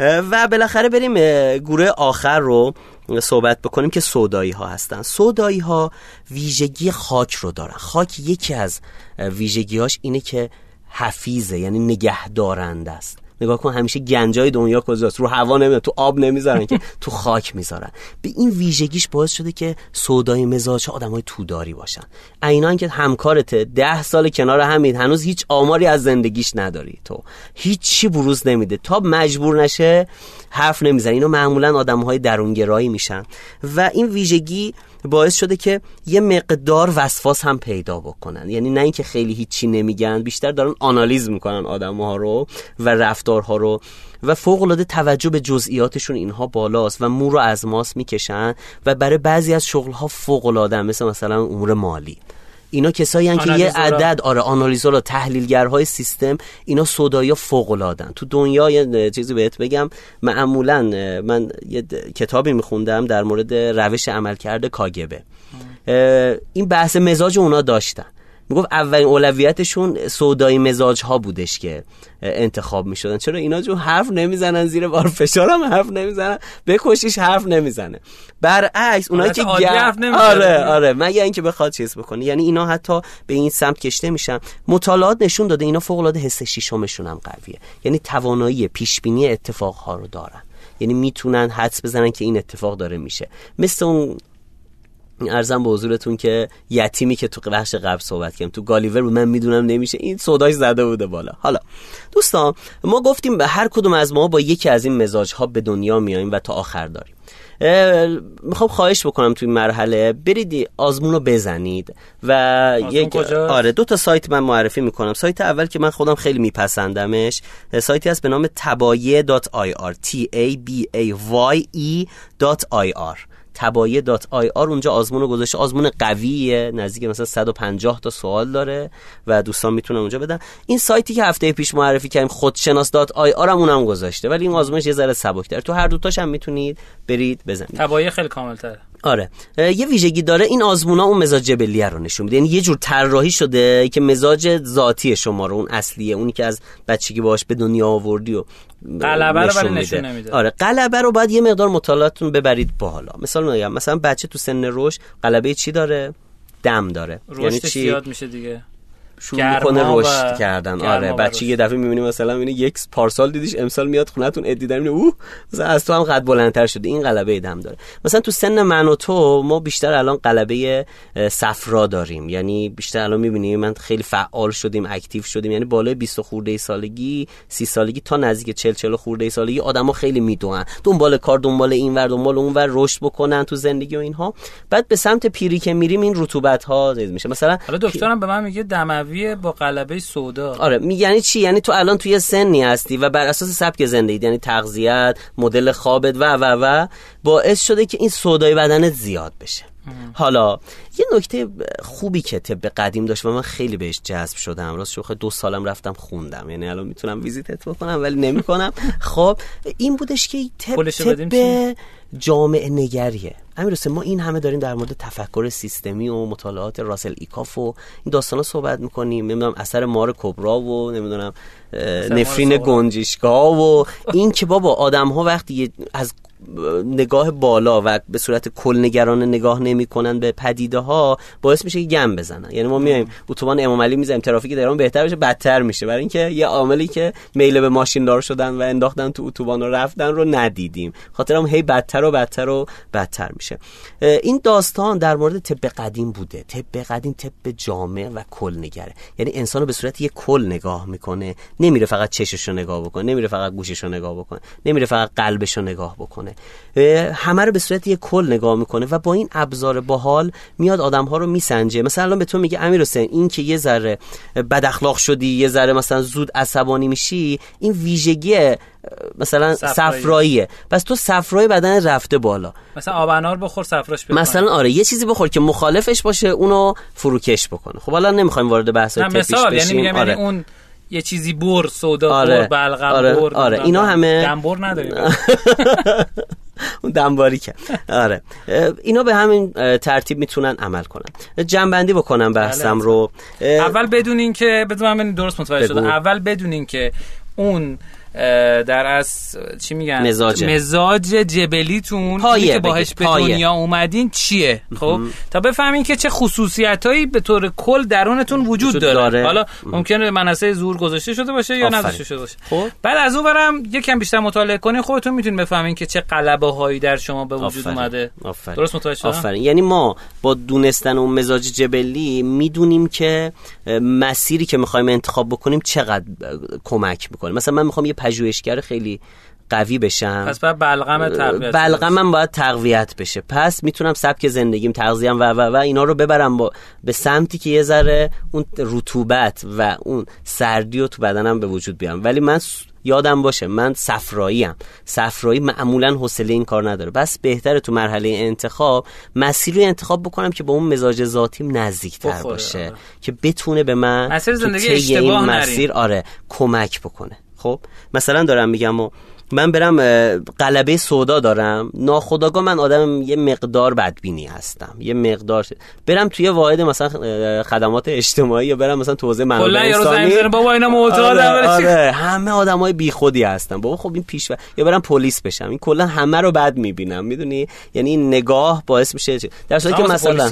و بالاخره بریم گروه آخر رو. صحبت بکنیم که سودایی ها هستن. سودایی ها ویژگی خاک رو دارن. خاک یکی از ویژگیهاش اینه که حفیظه یعنی نگهدارنده است. نگاه کن همیشه گنجای دنیا کجاست؟ رو هوا نمی‌ذارن تو آب نمی‌ذارن که تو خاک می‌ذارن. به این ویژگیش باعث شده که سودای مزاج آدمای توداری باشن. اینا که همکارت ده سال کنار همید هنوز هیچ آماری از زندگیش نداری. تو هیچی بروز نمیده. تا مجبور نشه حرف نمی‌زنه. اینو معمولا آدم های درونگرایی میشن. و این ویژگی باعث شده که یه مقدار وسواس هم پیدا بکنن. یعنی نه اینکه خیلی هیچی نمیگن بیشتر دارن آنالیز می‌کنن آدم ها رو و رفتارها رو و فوق العاده توجه به جزئیاتشون اینها بالاست و مو رو از ماس می‌کشن و برای بعضی از شغل ها فوق العاده مثل مثلا امور مالی. اینا کسایی هن که یه عدد آره آنالیزورا تحلیلگرهای سیستم اینا سودایی فوق العادن تو دنیا یه چیزی بهت بگم. معمولا من یه کتابی میخوندم در مورد روش عملکرد کاگبه این بحث مزاج اونا داشتن. می‌گفت اولین اولویتشون سودایی مزاج ها بودش که انتخاب می‌شدن. چرا اینا جو حرف نمی‌زنن زیر بار؟ فشار هم حرف نمی‌زنن. بکشیش حرف نمی‌زنه. برعکس اونایی که حرف آره آره. مگه اینکه بخواد چیز بکنه. یعنی اینا حتی به این سمت کشته میشن. مطالعات نشون داده اینا فوق العاده حس شیشمشون هم قویه. یعنی توانایی پیش بینی اتفاق ها رو دارن. یعنی می‌تونن حدس بزنن که این اتفاق داره میشه. مثل اون ارزم به حضورتون که یتیمی که تو بخش قبل صحبت کردم تو گالیور بود من می‌دونم نمیشه. این سوداش زده بوده بالا. حالا دوستان ما گفتیم به هر کدوم از ما با یکی از این مزاج ها به دنیا میاییم و تا آخر داریم. می‌خوام خواهش بکنم توی مرحله برید آزمون رو بزنید و یک آره دو تا سایت من معرفی می‌کنم. سایت اول که من خودم خیلی میپسندمش سایتی هست به نام تبایه.ir t a b a y e.ir تبایه dot ir اونجا آزمون رو گذاشته. آزمون قویه نزدیک مثلا 150 تا سوال داره و دوستان می‌تونن اونجا بدن. این سایتی که هفته پیش معرفی کردیم خودشناس dot ir هم اونم گذاشته. ولی این آزمونش یه ذره سبک‌تر. تو هر دوتاش هم می‌تونید برید بزنید. تبایه خیلی کامل‌تره. آره. یه ویژگی داره این آزمونا اون مزاج جبلیه رو نشون میده. یعنی یه جور طراحی شده که مزاج ذاتی شما رو اون اصلیه اونی که از بچگی باهاش به دنیا آوردی و قلبه رو ولی نشون نمیده. آره. قلبه رو باید یه مقدار مطالعاتتون ببرید بالا. مثال میگم مثلا بچه تو سن رشد قلبه چی داره؟ دم داره. یعنی چی؟ زیاد میشه دیگه. شروع می‌کنه رشد کردن. آره بچه یه دفعه می‌بینی مثلا می‌بینی یک پارسال دیدیش امسال میاد خونتون ادیدن می‌بینی اوه مثلا از تو هم قد بلندتر شده. این قلبه دم داره. مثلا تو سن من و تو ما بیشتر الان قلبه صفرا داریم. یعنی بیشتر الان می‌بینیم من خیلی فعال شدیم اکتیو شدیم. یعنی بالای 20 خورده سالگی 30 سالگی تا نزدیک 40 40 خورده سالگی آدما خیلی می‌دونن. دنبال کار دنبال این ور دنبال اون ور رشد بکنن تو زندگی و اینها. بعد به سمت پیری که میریم این رطوبت ها میشه. مثلا حالا دکترم به من میگه دم قوی با قلبه سودا. آره یعنی چی؟ یعنی تو الان توی سنی هستی و بر اساس سبک زندگی یعنی تغذیت مدل خوابت و و و باعث شده که این سودای بدنت زیاد بشه. حالا یه نکته خوبی که طب قدیم داشت و من خیلی بهش جذب شدم. راست شوخه دو سالم رفتم خوندم. یعنی الان می‌تونم ویزیتت بکنم ولی نمی‌کنم. خب این بودش که طب, طب جامعه نگریه. همین ما این همه داریم در مورد تفکر سیستمی و مطالعات راسل ایکاف و این داستانا صحبت می‌کنیم. نمی‌دونم اثر مار کبرا و نمی‌دونم نفرین گنجشگاه و این که بابا آدم ها وقتی از نگاه بالا و به صورت کل نگران نگاه نمی‌کنن به پدیده ها باعث میشه که گم بزنن. یعنی ما میایم اتوبان امام علی می‌زنیم ترافیک درون بهتر بشه بدتر میشه. برای اینکه یه عاملی که میل به ماشین دار شدن و انداختن تو اتوبان رو رفتن رو ندیدیم. خاطرم هی بدتر و بدتر و بدتر میشه. این داستان در مورد طب قدیم بوده. طب قدیم طب جامع و کل نگره. یعنی انسان رو به صورت یه کل نگاه می‌کنه. نمیره فقط چشش رو نگاه بکنه نمیره فقط گوشش رو نگاه بکنه نمیره فقط قلبش رو نگاه بکنه. همه رو به صورت یه کل نگاه می‌کنه و با این ابزار باحال میاد آدم ها رو میسنجه. مثلا الان به تو میگه امیر حسین این که یه ذره بد اخلاق شدی یه ذره مثلا زود عصبانی میشی این ویژگی مثلا صفراییه. پس تو صفرای بدن رفته بالا. مثلا آب انار بخور صفراش بکنه مثلا آره یه چیزی بخور که مخالفش باشه اونو فروکش بکنه. خب حالا نمی‌خوایم وارد بحث مثال یعنی بشیم. یعنی آره. اون یه چیزی بر سودا آره. بر بلغم آره. بر آره. اینا همه دنبر نداریم اون دنباری که آره اینا به همین ترتیب می‌تونن عمل کنن جنبندی بکنم بحثم بله. رو اول بدونین که بدون درست متوجه شدم اول بدونین که اون در از چی میگن؟ مزاج. مزاج جبلیتون که باهش به دنیا اومدین چیه؟ خب تا بفهمین که چه خصوصیتایی به طور کل درونتون وجود, داره. داره. حالا ممکنه منصه زور گذاشته شده باشه یا نذاشته شده باشه. خب. بعد از اون برم یکم بیشتر مطالعه کنین خودتون می‌تونین بفهمین که چه قلبه هایی در شما به وجود اومده. آفرین. درست متوجه شدم؟ آفرین. یعنی ما با دونستن اون مزاج جبلی می‌دونیم که مسیری که می‌خوایم انتخاب بکنیم چقدر کمک می‌کنه. مثلا من می‌خوام یه پژوهشگر خیلی قوی بشم. پس باید بلغم تقویت بلغمم باید تقویت بشه. پس می‌تونم سبک زندگیم تغذیم و و و اینا رو ببرم با به سمتی که یه ذره اون رطوبت و اون سردی رو تو بدنم به وجود بیارم. ولی من یادم باشه من صفراییم صفرایی معمولا حوصله این کار نداره. بس بهتره تو مرحله انتخاب مسیری انتخاب بکنم که با اون مزاج ذاتیم نزدیکتر باشه آره. که بتونه به من مسیر زندگی اشتباه این مسیر آره کمک بکنه. خب؟ مثلا دارم میگم و من برم قلبه سودا دارم. ناخداگاه من آدم یه مقدار بدبینی هستم. یه مقدار برم توی واحد مثلا خدمات اجتماعی یا برم مثلا توزیع منابع انسانی. بابا اینا آره, آره. همه آدمای بیخودی هستن. بابا خب این پیش یا برم پلیس بشم. این کلا همه رو بد می‌بینم. می‌دونی؟ یعنی این نگاه باعث میشه در صورتی که مثلا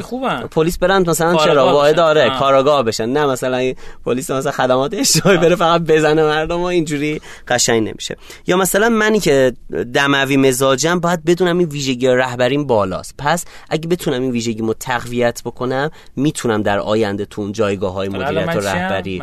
پلیس برن مثلا چرا؟ واحد آره کاراگاه بشن. نه مثلا پلیس مثلا خدمات اجتماعی بره فقط بزنه مردم و اینجوری قشنگ نمیشه. یا مثلا منی که دموی مزاجم باید بدونم این ویژگی رهبریم بالاست. پس اگه بتونم این ویژگیمو تقویت بکنم می‌تونم در آینده تو جایگاه های مدیریت و رهبری.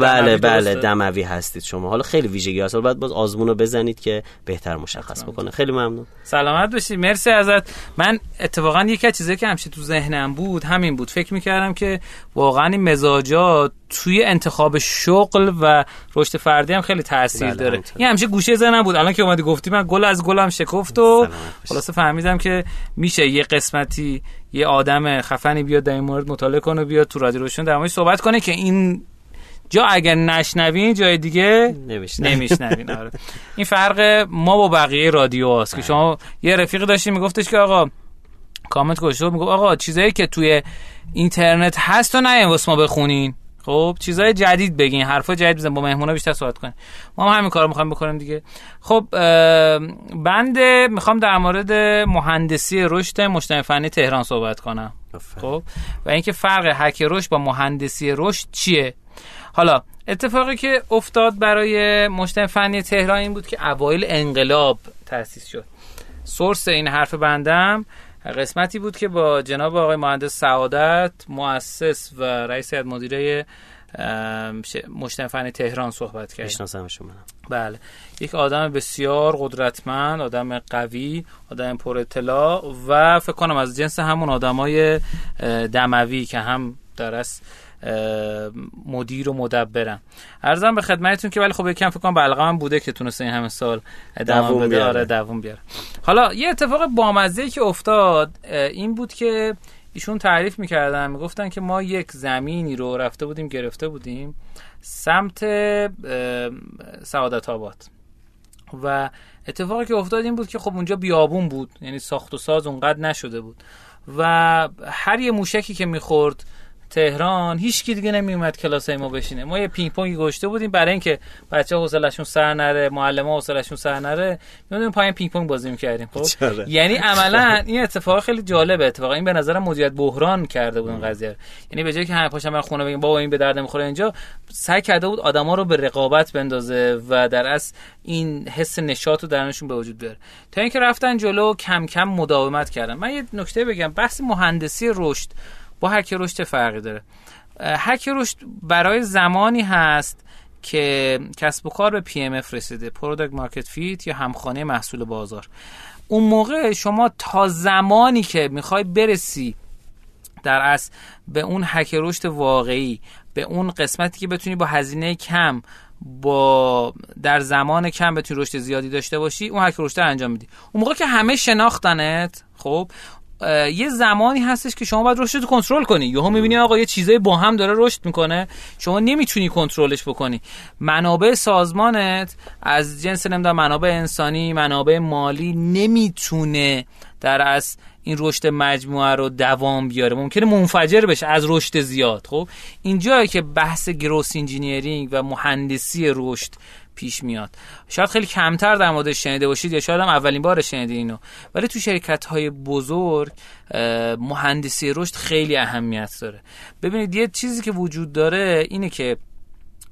بله بله دموی هستید شما. حالا خیلی ویژگی هست باید باز آزمون رو بزنید که بهتر مشخص بکنه. خیلی ممنون. سلامت باشید مرسی ازت. من اتفاقا یکی از چیزایی که همیشه تو ذهنم بود همین بود. فکر می‌کردم که واقعا این مزاجات توی انتخاب شغل و رشد فردی هم خیلی تاثیر بله داره. این همیشه گوشه زنم بود الان که اومدی گفتی من گل از گلم شکفت و خلاصه فهمیدم که میشه. یه قسمتی یه آدم خفنی بیاد در این مورد مطالعه کنه بیاد تو رادیو روشن در صحبت کنه که این جا اگر نشنوین جای دیگه نمیشنوین. آره. این فرق ما با بقیه رادیو هست که بله. شما یه رفیق داشتی میگفتش که آقا کامنت گوشو می‌گفت آقا چیزایی که توی اینترنت هست و نه ما بخونین. خب چیزای جدید بگین حرفا جدید بزن با مهمونا بیشتر صحبت کنیم ما هم همین کارو می‌خوایم بکنیم دیگه. خب بنده می‌خوام در مورد مهندسی رشد مجتمع فنی تهران صحبت کنم. خب و اینکه فرق هک رشد با مهندسی رشد چیه؟ حالا اتفاقی که افتاد برای مجتمع فنی تهران این بود که اوایل انقلاب تأسیس شد. سورس این حرف بندم قسمتی بود که با جناب آقای مهندس سعادت مؤسس و رئیس هیئت مدیره مجتمع فنی تهران صحبت کرد می‌شناسم شما. بله. یک آدم بسیار قدرتمند آدم قوی آدم پر اطلاع و فکر کنم از جنس همون آدمای دموی که هم در مدیر و مدبرم. ارزم به خدمتتون که ولی خب یکم فکر کنم بلغه من بوده که تونسته این همه سال دووم بیاره. آره، دووم بیاره. حالا یه اتفاق بامزه که افتاد این بود که ایشون تعریف می‌کردن می‌گفتن که ما یک زمینی رو رفته بودیم گرفته بودیم سمت سعادت آباد. و اتفاقی که افتاد این بود که خب اونجا بیابون بود یعنی ساخت و ساز اونقدر نشده بود. و هر یه موشکی که می‌خورد تهران. هیچ کی دیگه نمیومد کلاس ما بشینه. ما یه پینگ پونگ گذاشته بودیم. برای اینکه بچه حوصلهشون سر نره معلم‌ها حوصلهشون سر نره میومدیم پایین پینگ پونگ بازی می‌کردیم خب؟ یعنی عملا این اتفاق خیلی جالبه اتفاقا این به نظر مدیریت بحران کرده بود این قضیه یعنی به جای که همه پاشن برن خونه بگیم بابا این به درد نمی‌خوره اینجا. سعی کرده بود آدما رو به رقابت بندازه و در اصل این حس نشاط رو درونشون به وجود بیاره. تا اینکه رفتن جلو کم کم مداومت کردن. من یه نکته بگم. بحث مهندسی رشد. با هک رشد فرقی داره. هک رشد برای زمانی هست که کسب و کار به PMF رسیده product market fit یا همخوانی محصول بازار. اون موقع شما تا زمانی که می‌خوای برسی در اصل به اون هک رشد واقعی به اون قسمتی که بتونی با هزینه کم با در زمان کم بتونی رشد زیادی داشته باشی اون هک رشد انجام میدی. اون موقع که همه شناختنت خب یه زمانی هستش که شما باید رشد رو کنترل کنی. یهو می‌بینی آقا یه چیزایی با هم داره رشد می‌کنه. شما نمی‌تونی کنترلش بکنی. منابع سازمانت از جنس نمی‌دونم منابع انسانی منابع مالی نمی‌تونه در از این رشد مجموعه رو دوام بیاره. ممکنه منفجر بشه از رشد زیاد خب؟ اینجایی که بحث گروس انجینیرینگ و مهندسی رشد پیش میاد. شاید خیلی کمتر در موردش شنیده باشید یا شاید هم اولین بار شنیدید اینو. ولی تو شرکت های بزرگ مهندسی رشد خیلی اهمیت داره. ببینید یه چیزی که وجود داره اینه که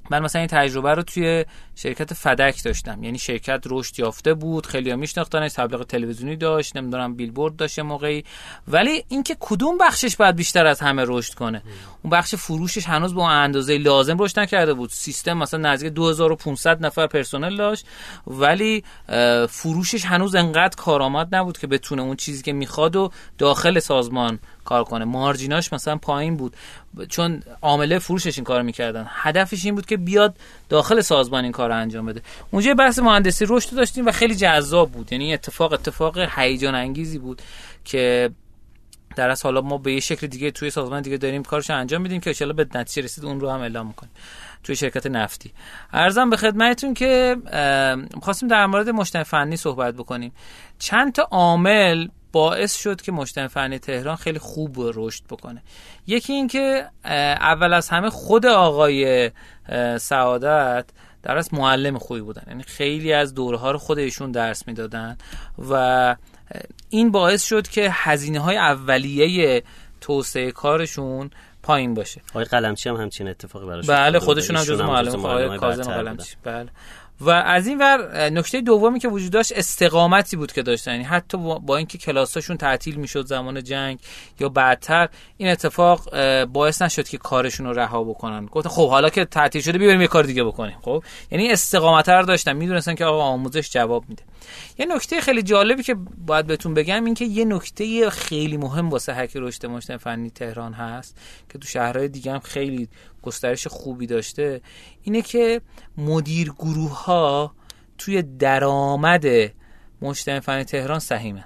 من مثلا این تجربه رو توی شرکت فدک داشتم. یعنی شرکت رشد یافته بود خیلی ها میشناختنش تبلیغ تلویزیونی داشت نمی‌دونم بیلبورد داشت موقعی. ولی اینکه کدوم بخشش باید بیشتر از همه رشد کنه؟ اون بخش فروشش هنوز به اون اندازه لازم رشد نکرده بود. سیستم مثلا نزدیک 2500 نفر پرسنل داشت. ولی فروشش هنوز انقدر کارآمد نبود که بتونه اون چیزی که می‌خواد و داخل سازمان کار کنه. مارجیناش مثلا پایین بود. چون عامله فروشش این کار می‌کردن. هدفش این بود که بیاد داخل سازمان این کار رو انجام بده. اونجا بحث مهندسی رشد داشتیم و خیلی جذاب بود. یعنی اتفاق اتفاق هیجان انگیزی بود که در از حالا ما به یه شکل دیگه توی سازمان دیگه داریم کارش انجام میدیم که ان به نتیجه رسید اون رو هم اعلام می‌کنیم. توی شرکت نفتی. ارزم به خدمتتون که خواستیم در مورد مشتری فنی صحبت بکنیم. چند تا عامل باعث شد که مجتمع فنی تهران خیلی خوب رشد بکنه. یکی اینکه اول از همه خود آقای سعادت در از معلم خوبی بودن. یعنی خیلی از دوره ها رو خود ایشون درس می‌دادن و این باعث شد که هزینه های اولیه توسعه کارشون پایین باشه. آقای قلمچی هم همچین اتفاقی براش بله خودشون هم جزو معلم آقای کاظم قلمچی. بله. و از این ور نکته دومی که وجود داشت استقامتی بود که داشتن. یعنی حتی با اینکه کلاساشون تعطیل می‌شد زمان جنگ یا بعدتر این اتفاق باعث نشد که کارشون رو رها بکنن. گفتن خب حالا که تعطیل شده بیاریم یه کار دیگه بکنیم. خب؟ یعنی استقامت رو داشتن. می‌دونستن که آقا آموزش جواب میده. یه نکته خیلی جالبی که باید بهتون بگم این که یه نکته خیلی مهم واسه هک رشد مجتمع فنی تهران هست که تو شهرهای دیگه هم خیلی گسترش خوبی داشته اینه که مدیر گروه ها توی درآمد مجتمع فنی تهران سهیمه.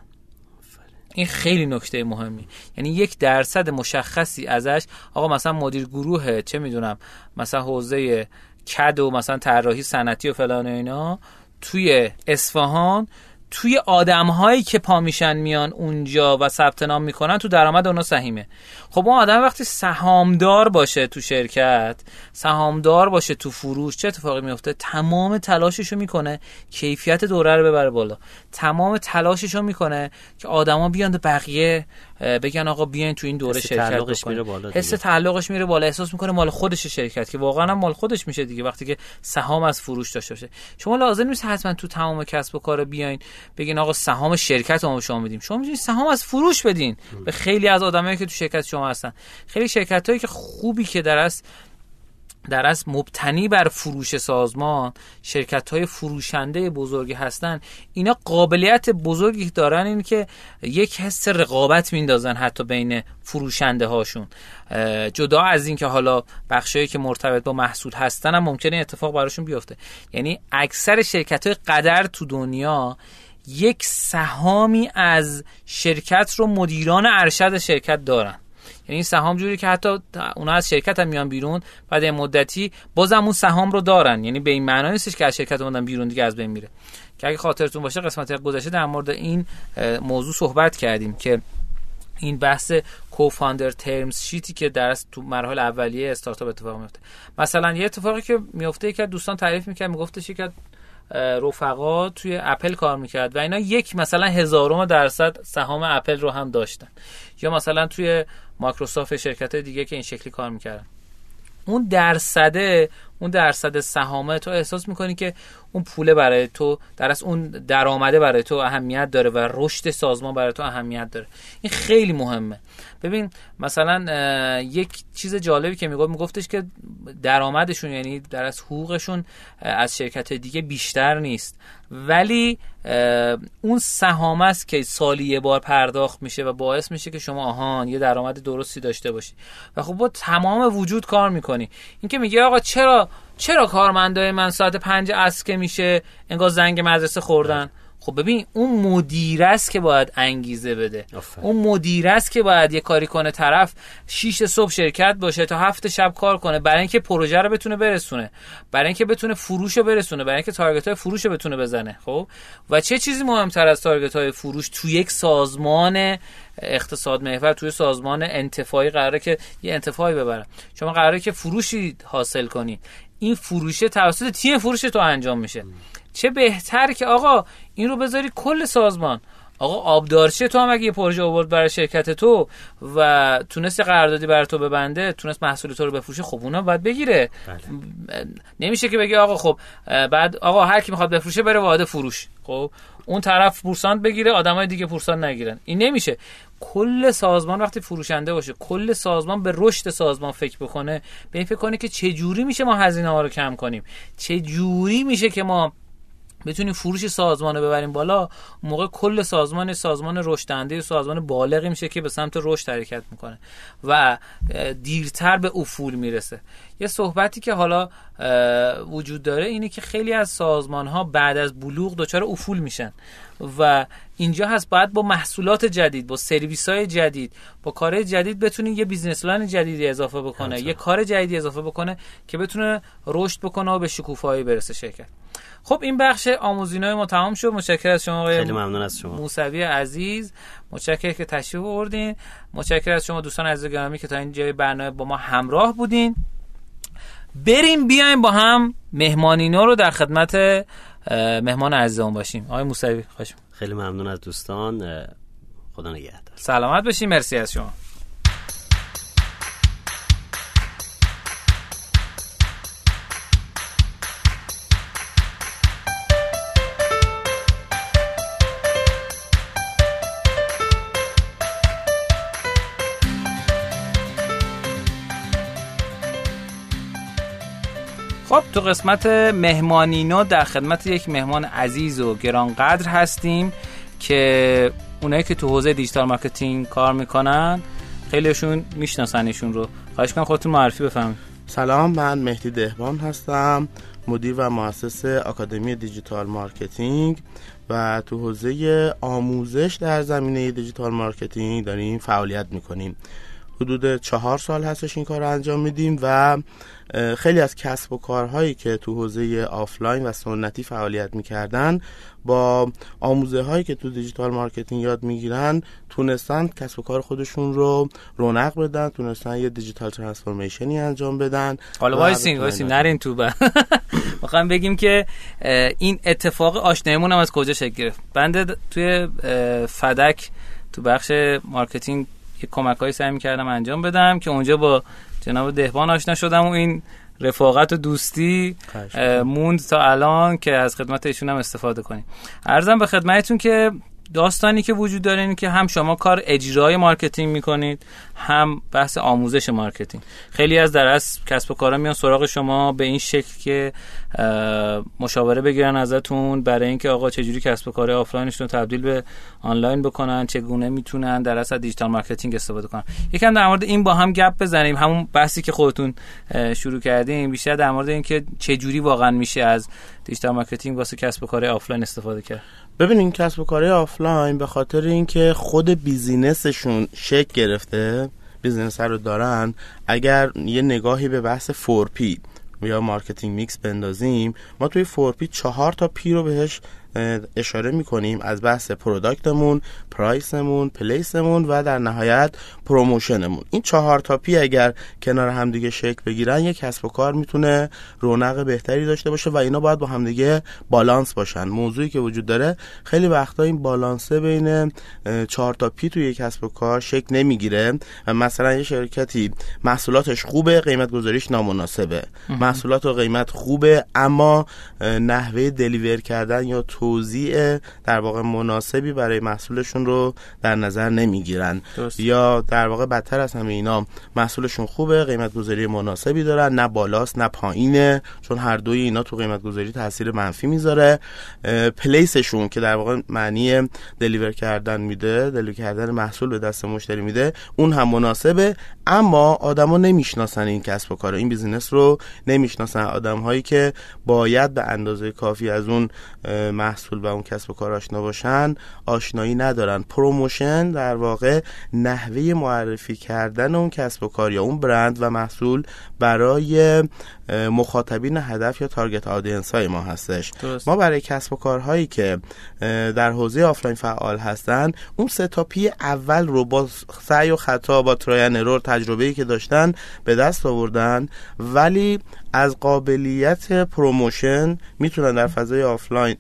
این خیلی نکته مهمی. یعنی یک درصد مشخصی ازش آقا مثلا مدیر گروه چه می‌دونم مثلا حوزه کد و مثلا طراحی صنعتی و فلان و اینا توی اصفهان توی آدم هایی که پا میشن میان اونجا و ثبت نام می‌کنن تو درآمد اونا سهیمه. خب اون آدم وقتی سهامدار باشه تو شرکت سهامدار باشه تو فروش چه اتفاقی میفته تمام تلاششو می‌کنه کیفیت دوره رو ببره بالا. تمام تلاششو می‌کنه که آدما بیان بقیه بگن آقا بیاین تو این دوره شرکت بکنید حس تعلقش میره بالا. احساس می‌کنه مال خودش شرکت که واقعا هم مال خودش میشه دیگه وقتی که سهام از فروش داشته باشه. شما لازم نیست حتما تو تمام کسب و کار بیاین بگین آقا سهام شرکت ما شما میدیم. شما می‌تونید سهام از فروش بدین. به خیلی از آدمایی که تو شرکت شما هستن. خیلی شرکت هایی که خوبی که در است در از مبتنی بر فروش سازمان شرکت های فروشنده بزرگی هستن اینا قابلیت بزرگی دارن این که یک حس رقابت میندازن حتی بین فروشنده هاشون جدا از اینکه حالا بخشایی که مرتبط با محصول هستن هم ممکنه اتفاق براشون بیفته. یعنی اکثر شرکت های قدر تو دنیا یک سهامی از شرکت رو مدیران ارشد شرکت دارن. یعنی این سهام جوری که حتی اونا از شرکت هم میان بیرون بعد مدتی بازم اون سهام رو دارن. یعنی به این معنی نیستش که از شرکت اومدن بیرون دیگه از بین میره. که اگه خاطرتون باشه قسمت گذشته در مورد این موضوع صحبت کردیم که این بحث کوفاندر ترمز شیتی که در تو مراحل اولیه استارتاپ اتفاق میفته. مثلا یه اتفاقی که میفته که دوستان تعریف می‌کرد میگفتش که رفقا توی اپل کار می‌کرد و اینا یک مثلا هزارم درصد سهام اپل رو هم داشتن. یا مثلا توی مایکروسافت شرکت دیگه که این شکلی کار می‌کردن. اون درصده اون درصد سهامه تو احساس می‌کنی که اون پوله برای تو در از اون درآمده برای تو اهمیت داره و رشد سازمان برای تو اهمیت داره. این خیلی مهمه. ببین مثلا یک چیز جالبی که می‌گفت میگفتش که درآمدشون یعنی در از حقوقشون از شرکت دیگه بیشتر نیست. ولی اون سهام است که سالی یه بار پرداخت میشه و باعث میشه که شما آهان یه درآمد درستی داشته باشی. و خب با تمام وجود کار می‌کنی. این که میگه آقا چرا چرا کارمندای من ساعت پنج عصر که میشه انگار زنگ مدرسه خوردن؟ خب ببین اون مدیر است که باید انگیزه بده. اون مدیر است که باید یه کاری کنه طرف 6 صبح شرکت باشه تا هفت شب کار کنه برای اینکه پروژه رو بتونه برسونه. برای اینکه بتونه فروش رو برسونه. برای اینکه تارگت های فروش رو بتونه بزنه. خب؟ و چه چیزی مهمتر از تارگت های فروش؟ تو یک سازمان اقتصاد محور توی سازمان انتفاعی قراره که یه انتفاعی ببره. شما قراره که فروشی حاصل کنی. این فروشه توسط تیم فروش تو انجام میشه. چه بهتر که آقا این رو بذاری کل سازمان. آقا آبدارچی تو هم اگه یه پروژه آورد برای شرکت تو و تونست قراردادی برای تو ببنده تونست محصول تو رو بفروشه خب اونا باید بگیره. بله. نمیشه که بگی آقا خب بعد آقا هر کی می‌خواد بفروشه بره وارد فروش. خب اون طرف پورسانت بگیره آدمای دیگه پورسانت نگیرن. این نمیشه. کل سازمان وقتی فروشنده باشه کل سازمان به رشد سازمان فکر بکنه به این فکر کنه که چه جوری میشه ما هزینه ها رو کم کنیم؟ چه جوری میشه که ما بتونیم فروش سازمان رو ببریم بالا؟ موقع کل سازمان سازمان رشدنده سازمان بالغی میشه که به سمت رشد حرکت می‌کنه و دیرتر به افول می‌رسه. یه صحبتی که حالا وجود داره اینه که خیلی از سازمان ها بعد از بلوغ دچار افول میشن و اینجا هست باید با محصولات جدید با سرویس های جدید با کار جدید بتونی یه business plan جدیدی اضافه بکنه یه کار جدیدی اضافه بکنه که بتونه رشد بکنه و به شکوفایی برسه شرکت. خب این بخش آموزینای ما تمام شد. متشکرم از شما خیلی ممنون از شما. موسوی عزیز. متشکرم که تشریف آوردین. متشکرم از شما دوستان عزیز گرامی که تا اینجا برنامه با ما همراه بودین. بریم بیایم با هم مهمانینا رو در خدمت مهمان عزیزمون باشیم. آقای موسوی خوش خیلی ممنون از دوستان. خدا نگهدار. سلامت باشین مرسی از شما. تو قسمت مهمانینا در خدمت یک مهمان عزیز و گرانقدر هستیم که اونایی که تو حوزه digital marketing کار می‌کنن خیلیشون می‌شناسن ایشون رو. خواهش کنم خودتون معرفی بفرمایید سلام من مهدی دهبان هستم مدیر و مؤسس آکادمی digital marketing و تو حوزه آموزش در زمینه digital marketing داریم فعالیت می‌کنیم. حدود چهار سال هستش این کار رو انجام میدیم و خیلی از کسب و کارهایی که تو حوزه آفلاین و سنتی فعالیت می‌کردن با آموزه هایی که تو digital marketing یاد می‌گیرن تونستن کسب و کار خودشون رو رونق بدن تونستن یه digital transformation ی انجام بدن حالا وایسین وایسین نرین تو می‌خوام بگیم که این اتفاق آشنایمون هم از کجا شکل گرفت؟ بنده توی فدک تو بخش marketing که کمک های سعی کردم انجام بدم که اونجا با جناب دهبان آشنا شدم و این رفاقت و دوستی موند تا الان که از خدمت ایشون هم استفاده کنیم. عرضم به خدمتتون که داستانی که وجود داره اینه که هم شما کار اجرای marketing می‌کنید هم بحث آموزش marketing. خیلی از در از کسب و کارا میان سراغ شما به این شکل که مشاوره بگیرن ازتون برای اینکه آقا چجوری کسب و کار آفلاینشون رو تبدیل به آنلاین بکنن چگونه می‌تونن در از digital marketing استفاده کنن. یکم در مورد این با هم گپ بزنیم همون بحثی که خودتون شروع کردیم بیشتر در مورد اینکه چجوری واقعا میشه از digital marketing واسه کسب و کار آفلاین استفاده کرد. ببینین کسب و کار آفلاین به خاطر اینکه خود business شون شکل گرفته business رو دارن اگر یه نگاهی به بحث four P یا marketing mix بندازیم ما توی four P چهار تا P رو بهش اشاره می‌کنیم از بحث product مون price مون place مون و در نهایت promotion مون این چهار تا P اگر کنار همدیگه شکل بگیرن یک کسب و کار می‌تونه رونق بهتری داشته باشه و اینا باید با همدیگه بالانس باشن. موضوعی که وجود داره خیلی وقتا این بالانسه بین چهار تا P توی یک کسب و کار شکل نمی‌گیره. و مثلا یه شرکتی محصولاتش خوبه قیمت گذاریش نامناسبه محصولات و قیمت خوبه اما نحوه دلیور کردن یا توزیع در واقع مناسبی برای محصولشون رو در نظر نمی‌گیرن. یا در واقع بدتر از همه اینا محصولشون خوبه قیمت گذاری مناسبی دارن نه بالاست نه پایینه چون هر دوی اینا تو قیمت گذاری تاثیر منفی می‌ذاره. پلیسشون که در واقع معنی deliver کردن میده deliver کردن محصول به دست مشتری میده اون هم مناسبه اما آدما نمی‌شناسن این کسب و کار این business رو نمی‌شناسن. آدم هایی که باید به اندازه کافی از اون محصول و اون کسب و کار آشنا باشن آشنایی ندارن. promotion در واقع نحوه معرفی کردن اون کسب و کار یا اون برند و محصول برای مخاطبین هدف یا target audience های ما هستش. ما برای کسب و کارهایی که در حوزه آفلاین فعال هستن اون سه تا P اول رو با سعی و خطا با trial and error تجربه‌ای که داشتن به دست آوردن. ولی از قابلیت promotion می‌تونن در فضای آفلاین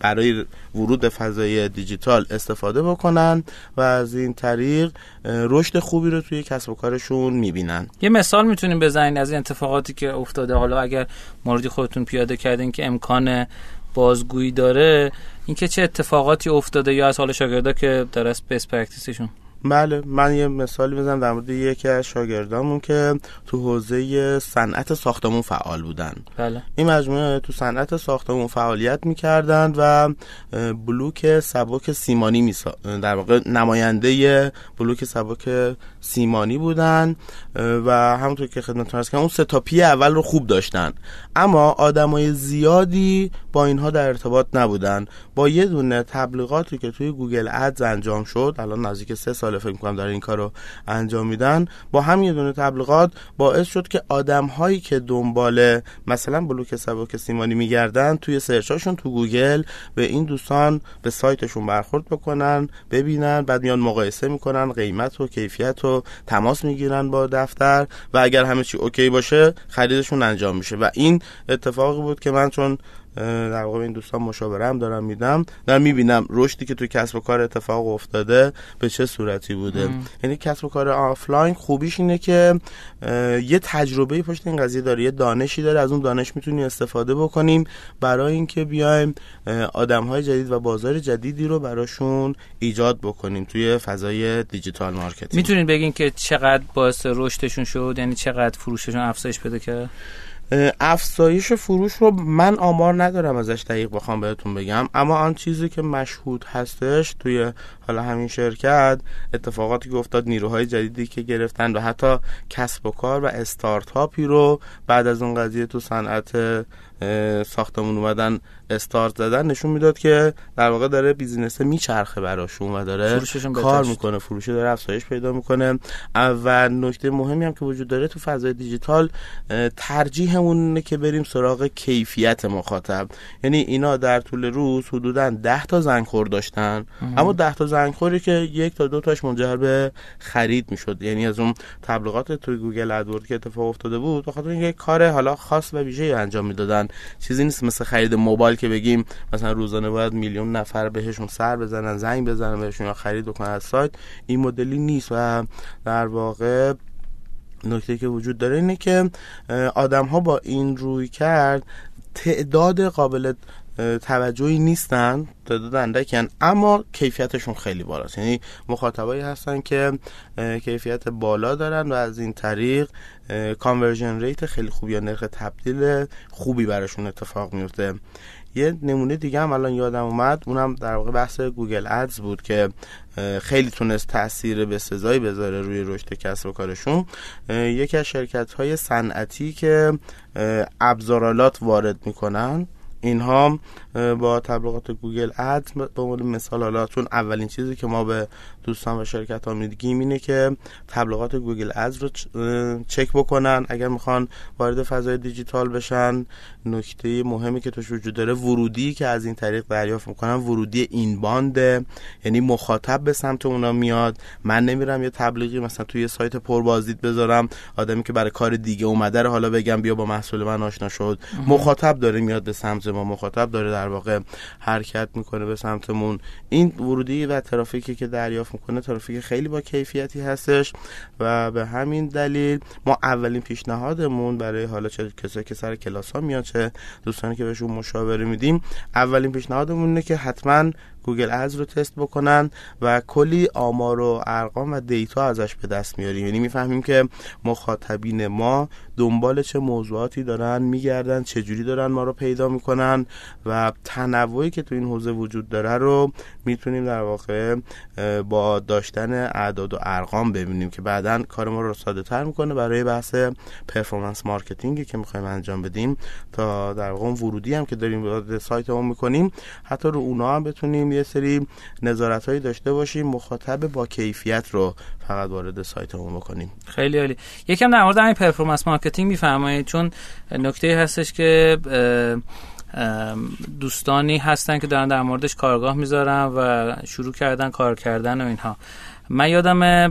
برای ورود به فضای دیجیتال استفاده بکنن و از این طریق رشد خوبی رو توی کسب و کارشون می‌بینن. یه مثال می‌تونیم بزنین از این اتفاقاتی که افتاده. حالا اگر موردی خودتون پیاده کردین که امکان بازگویی داره اینکه چه اتفاقاتی افتاده یا از حال شاگردا که در از بیس پرکتیسشون؟ بله من یه مثالی بزنم در مورد یکی از شاگردامون که تو حوزه صنعت ساختمون فعال بودن. بله. این مجموعه تو صنعت ساختمون فعالیت می‌کردند و بلوک سبک سیمانی میسا... در واقع نماینده بلوک سبک سیمانی بودن و همونطور که خدمتتون هست که اون سه تا P اول رو خوب داشتن. اما آدمای زیادی با اینها در ارتباط نبودن. با یه دونه تبلیغاتی که توی Google Ads انجام شد الان نزدیک سه سال فکر می‌کنم داره این کارو انجام میدن. با همین دونه تبلیغات باعث شد که آدم هایی که دنبال مثلا بلوک سبک سیمانی میگردن توی search اشون تو گوگل به این دوستان به سایتشون برخورد بکنن ببینن بعد میان مقایسه می‌کنن قیمت و کیفیت و تماس می‌گیرن با دفتر و اگر همه چی okay باشه خریدشون انجام میشه. و این اتفاقی بود که من چون در واقع این دوستان مشاوره هم دارم میدم. دارم می‌بینم. رشدی که توی کسب و کار اتفاق افتاده به چه صورتی بوده؟ یعنی کسب و کار آفلاین خوبیش اینه که یه تجربه پشت این قضیه داره یه دانشی داره. از اون دانش می‌تونیم استفاده بکنیم برای اینکه بیایم آدم های جدید و بازار جدیدی رو براشون ایجاد بکنیم توی فضای digital marketing. می‌تونین بگین که چقدر باعث رشدشون شد؟ یعنی چقدر فروششون افزایش پیدا کرد؟ افزایش فروش رو من آمار ندارم ازش دقیق بخوام بهتون بگم. اما آن چیزی که مشهود هستش توی حالا همین شرکت اتفاقاتی که افتاد نیروهای جدیدی که گرفتن و حتی کسب و کار و استارتاپی رو بعد از اون قضیه تو صنعت ساختمون اومدن استارت زدن نشون می‌داد که در واقع داره بیزینس میچرخه براشون و داره کار می‌کنه فروش داره افزایش پیدا می‌کنه. و نکته مهمی هم که وجود داره تو فضای دیجیتال ترجیحمون اینه که بریم سراغ کیفیت مخاطب. یعنی اینا در طول روز حدودا 10 تا زنگخور داشتن. اما 10 تا زنگخوری که یک تا دو تاش منجر به خرید می‌شد. یعنی از اون تبلیغات توی گوگل ادورد که اتفاق افتاده بود بخاطر اینکه کار حالا خاص و ویژه‌ای انجام می‌دادن. چیزی نیست. مثل خرید موبایل که بگیم مثلا روزانه باید میلیون نفر بهشون سر بزنن زنگ بزنن بهشون یا خرید بکنن از سایت. این مدلی نیست و در واقع نکته که وجود داره اینه که آدم ها با این رویکرد تعداد قابل توجهی نیستن تعداد اندکن اما کیفیتشون خیلی بالاست. یعنی مخاطبایی هستن که کیفیت بالا دارن و از این طریق conversion rate خیلی خوبی یا نرخ تبدیل خوبی براشون اتفاق میفته. یه نمونه دیگه هم الان یادم اومد اونم در واقع بحث Google Ads بود که خیلی تونست تاثیر به سزایی بذاره روی رشد کسب و کارشون. یکی از شرکت های صنعتی که ابزارالات وارد می‌کنن اینها با تبلیغات Google Ad به عنوان مثال حالا چون اولین چیزی که ما به دوستان و شرکت ها میگیم اینه که تبلیغات Google Ads رو چک بکنن. اگر می‌خوان وارد فضای دیجیتال بشن نکته مهمی که توش وجود داره ورودی که از این طریق دریافت می‌کنن ورودی این بانده. یعنی مخاطب به سمت اونا میاد. من نمیرم یه تبلیغی مثلا توی سایت پربازدید بذارم. آدمی که برای کار دیگه اومده رو حالا بگم بیا با محصول من آشنا شد. مخاطب داره میاد به سمت ما مخاطب داره در واقع حرکت می‌کنه به سمتمون. این ورودی و ترافیکی که دریافت می‌کنه ترافیک خیلی با کیفیتی هستش و به همین دلیل ما اولین پیشنهادمون برای حالا چه کسایی که سر کلاس ها میاد چه دوستانی که بهشون مشاوره میدیم اولین پیشنهادمون اینه که حتما Google Ads رو تست بکنن و کلی آمار و ارقام و data ازش به دست میاریم. یعنی می‌فهمیم که مخاطبین ما دنبال چه موضوعاتی دارن میگردن چه جوری دارن ما رو پیدا می‌کنن و تنوعی که تو این حوزه وجود داره رو می‌تونیم در واقع با داشتن اعداد و ارقام ببینیم که بعدا کار ما رو ساده تر می‌کنه برای بحث performance marketing ی که می‌خوایم انجام بدیم. تا در واقع ورودی هم که داریم به سایتمون می‌کنیم حتی رو اونا هم بتونیم یه سری نظارت هایی داشته باشیم مخاطب با کیفیت رو فقط وارد سایتمون بکنیم. خیلی عالی. یکم در مورد همین performance marketing میفرمایید چون نکته هستش که دوستانی هستن که دارن در موردش کارگاه می‌ذارن و شروع کردن کار کردن و اینها. من یادم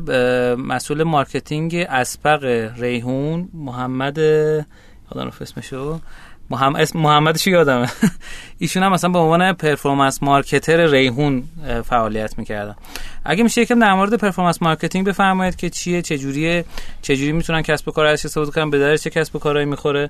مسئول marketing اسبق ریحون محمد خدا اسمشو محمد اسم محمدش یادمه. ایشون هم مثلا به عنوان performance marketer ریحون فعالیت می‌کردن. اگه میشه یکم در مورد performance marketing بفرمایید که چیه چجوریه چجوری می‌تونن کسب و کار ازش استفاده کنن به درد چه کسب و کارهایی می‌خوره؟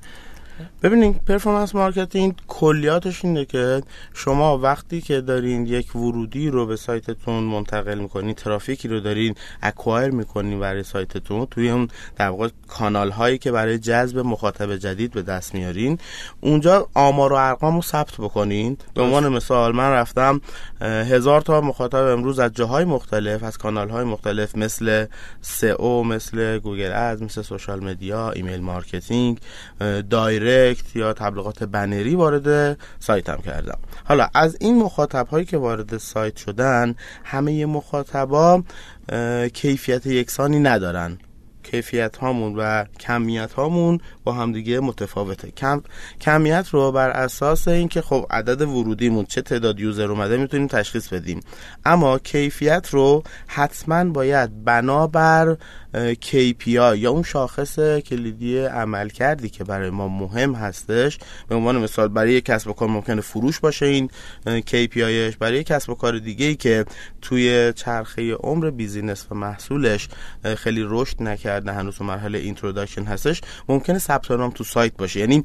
ببینید performance marketing کلیاتش اینه که شما وقتی که دارین یک ورودی رو به سایتتون منتقل می‌کنین ترافیکی رو دارین acquire می‌کنین برای سایتتون توی اون در واقع کانال هایی که برای جذب مخاطب جدید به دست میارین اونجا آمار و ارقام رو ثبت بکنین. به عنوان مثال من رفتم هزار تا مخاطب امروز از جاهای مختلف از کانال های مختلف مثل SEO مثل Google Ad مثل social media email marketing دایرکت یا تبلیغات بنری وارد سایتم کردم. حالا از این مخاطب هایی که وارد سایت شدن همه مخاطبا کیفیت یکسانی ندارن. کیفیت هامون و کمیت هامون با همدیگه متفاوته. کم کمیت رو بر اساس اینکه خب عدد ورودیمون چه تعداد یوزر اومده می‌تونیم تشخیص بدیم. اما کیفیت رو حتما باید بنابر KPI یا اون شاخص کلیدی عمل کردی که برای ما مهم هستش. به عنوان مثال برای یک کسب و کار ممکنه فروش باشه این KPI ش برای یک کسب و کار دیگه ای که توی چرخه عمر بیزینس و محصولش خیلی رشد نکرده هنوز مرحله introduction هستش ممکنه ثبت نام تو سایت باشه. یعنی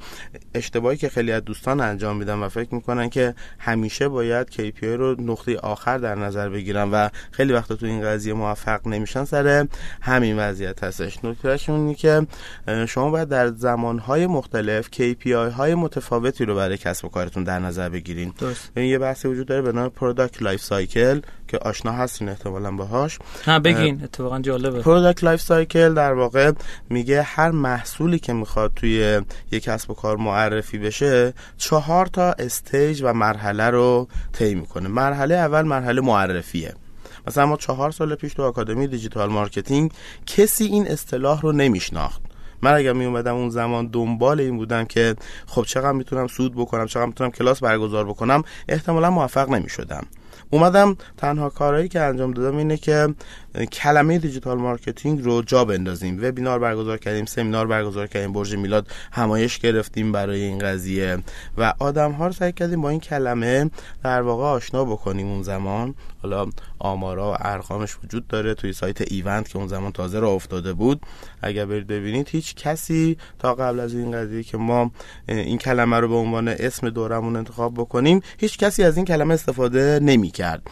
اشتباهی که خیلی از دوستان انجام میدن و فکر می‌کنن که همیشه باید KPI رو نقطه آخر در نظر بگیرن و خیلی وقتا تو این قضیه موفق نمیشن سر همین. وضعیت هستش. نکتهش اینه که شما باید در زمانهای مختلف KPI های متفاوتی رو برای کسب و کارتون در نظر بگیرین. درست. یه بحثی وجود داره به نام product life cycle که آشنا هستین احتمالا باهاش. ها بگین اتفاقا جالبه. پروداکت لایف سایکل در واقع میگه هر محصولی که می‌خواد توی یک کسب و کار معرفی بشه چهار تا stage و مرحله رو طی می‌کنه. مرحله اول مرحله معرفیه. مثلا ما چهار سال پیش تو آکادمی digital marketing کسی این اصطلاح رو نمیشناخت. من اگر می اومدم اون زمان دنبال این بودم که خب چقدر می‌تونم سود بکنم چقدر می‌تونم کلاس برگزار بکنم احتمالا موفق نمی شدم اومدم تنها کارهایی که انجام دادم اینه که کلمه digital marketing رو جا بندازیم. وبینار برگزار کردیم سمینار برگزار کردیم برج میلاد همایش گرفتیم برای این قضیه. و آدم ها رو سعی کردیم با این کلمه در واقع آشنا بکنیم اون زمان. حالا آمارا و ارقامش وجود داره توی سایت event که اون زمان تازه راه افتاده بود. اگر برید ببینید هیچ کسی تا قبل از این قضیه که ما این کلمه رو به عنوان اسم دورمون انتخاب بکنیم هیچ کسی از این کلمه استفاده نمی کرد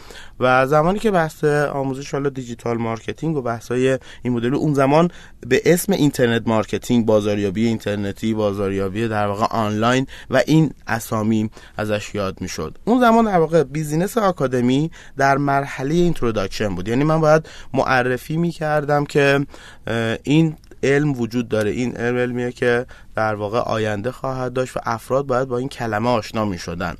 و زمانی که بحث آموزش حالا digital marketing و بحثای این مدل اون زمان به اسم internet marketing بازاریابی اینترنتی بازاریابی در واقع آنلاین و این اسامی ازش یاد می‌شد. اون زمان در واقع business آکادمی در مرحله introduction بود. یعنی من باید معرفی می‌کردم که این علم وجود داره. این علم علمیه که در واقع آینده خواهد داشت و افراد باید با این کلمه آشنا می شدن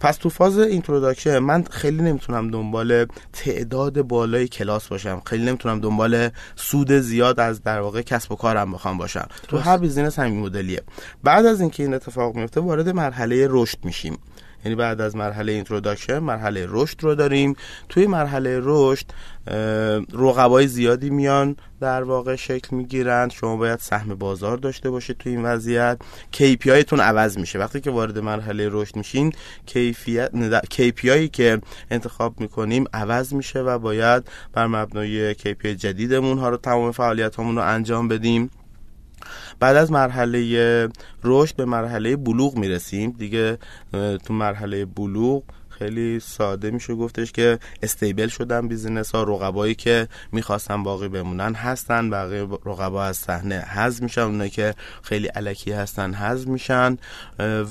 پس تو فاز introduction من خیلی نمی‌تونم دنبال تعداد بالای کلاس باشم. خیلی نمی‌تونم دنبال سود زیاد از در واقع کسب و کارم بخوام باشم. تو هر business همین مدلیه. بعد از اینکه این اتفاق میفته وارد مرحله رشد میشیم. یعنی بعد از مرحله introduction مرحله رشد رو داریم. توی مرحله رشد رقبای زیادی میان در واقع شکل می‌گیرند شما باید سهم بازار داشته باشید توی این وضعیت. KPI تون عوض میشه. وقتی که وارد مرحله رشد میشین کیفیت KPI که انتخاب می‌کنیم عوض میشه و باید بر مبنای KPI جدیدمون ها رو تمام فعالیت رو انجام بدیم. بعد از مرحله رشد به مرحله بلوغ می‌رسیم. دیگه تو مرحله بلوغ خیلی ساده میشه گفتش که stable شدن business ها رقبایی که می‌خواستن باقی بمونن هستن بقیه رقبا از صحنه حذف میشن اونایی که خیلی الکی هستن حذف میشن.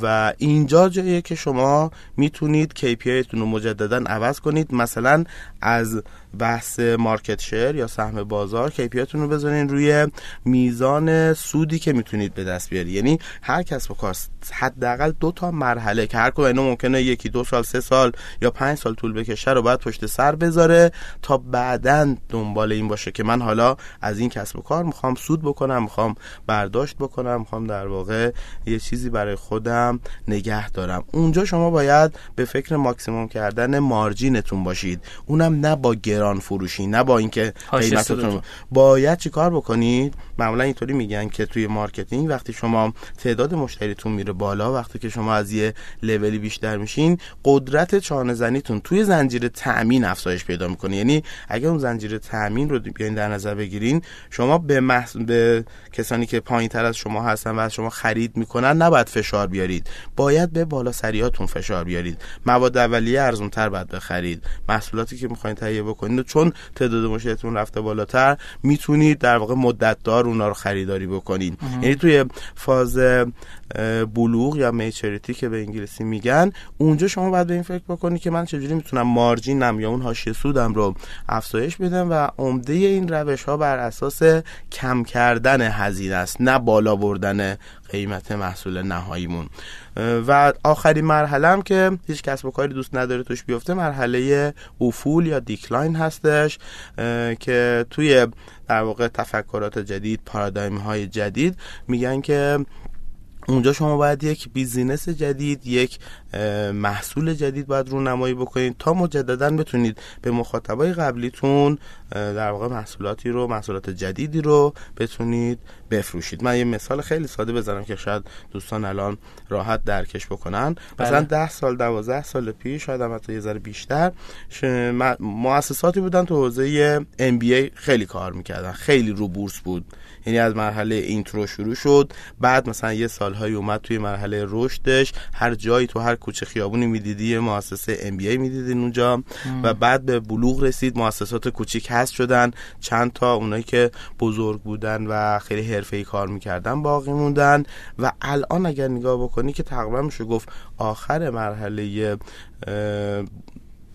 و اینجا جاییه که شما می‌تونید KPI تون رو مجددا عوض کنید. مثلا از بحث market share یا سهم بازار KPI تون رو بذارین روی میزان سودی که می‌تونید به دست بیاری یعنی هر کس با کار حداقل دو تا مرحله که هر کدوم ممکنه یکی دو سال سه سال یا پنج سال طول بکشه رو باید پشت سر بذاره تا بعدا دنبال این باشه که من حالا از این کسب و کار می‌خوام سود بکنم می‌خوام برداشت بکنم می‌خوام در واقع یه چیزی برای خودم نگه دارم. اونجا شما باید به فکر ماکسیموم کردن مارجینتون باشید. اونم نه با گران فروشی نه با اینکه قیمتتون باید چیکار بکنید؟ معمولا اینطوری میگن که توی marketing وقتی شما تعداد مشتریتون میره بالا وقتی که شما از یه لولی بیشتر میشین قدرت چانه زنیتون توی زنجیره تامین افزایش پیدا می‌کنه. یعنی اگر اون زنجیره تامین رو بیاین در نظر بگیرین شما به, محص... به کسانی که پایین تر از شما هستن و از شما خرید می‌کنن نباید فشار بیارید. باید به بالا سریاتون فشار بیارید. مواد اولیه ارزون تر باید بخرید. محصولاتی که می‌خواین تهیه بکنید چون تعداد مشتریتون رفته بالاتر می‌تونید در واقع مدت دار اونا رو خریداری بکنید. یعنی توی فاز بلوغ یا میچریتی که به انگلیسی میگن. اونجا شما باید به این فکر بکنید که من چجوری می‌تونم مارجینم یا اون حاشیه سودم رو افزایش بدم و عمده این روش ها بر اساس کم کردن هزینه است نه بالا بردن قیمت محصول نهاییمون. و آخرین مرحله هم که هیچ کسب و کاری دوست نداره توش بیفته مرحله افول یا decline هستش که توی در واقع تفکرات جدید paradigm های جدید میگن که اونجا شما باید یک business جدید یک محصول جدید باید رونمایی بکنید تا مجددا بتونید به مخاطبای قبلیتون در واقع محصولاتی رو محصولات جدیدی رو بتونید بفروشید. من یه مثال خیلی ساده بزنم که شاید دوستان الان راحت درکش بکنن. بله. مثلا ده سال دوازده سال پیش شاید هم یه ذره بیشتر مؤسساتی بودن تو حوزه MBA خیلی کار می‌کردن. خیلی رو بورس بود. یعنی از مرحله اینترو شروع شد. بعد مثلا یه سالهایی اومد توی مرحله رشدش. هر جایی تو هر کوچه خیابونی می‌دیدی مؤسسه ام بی ای می‌دیدین اونجا. و بعد به بلوغ رسید مؤسسات کوچیک هست شدن. چند تا اونایی که بزرگ بودن و خیلی حرفه‌ای کار می‌کردن باقی موندن و الان اگر نگاه بکنی که تقریبا میشه گفت آخر مرحله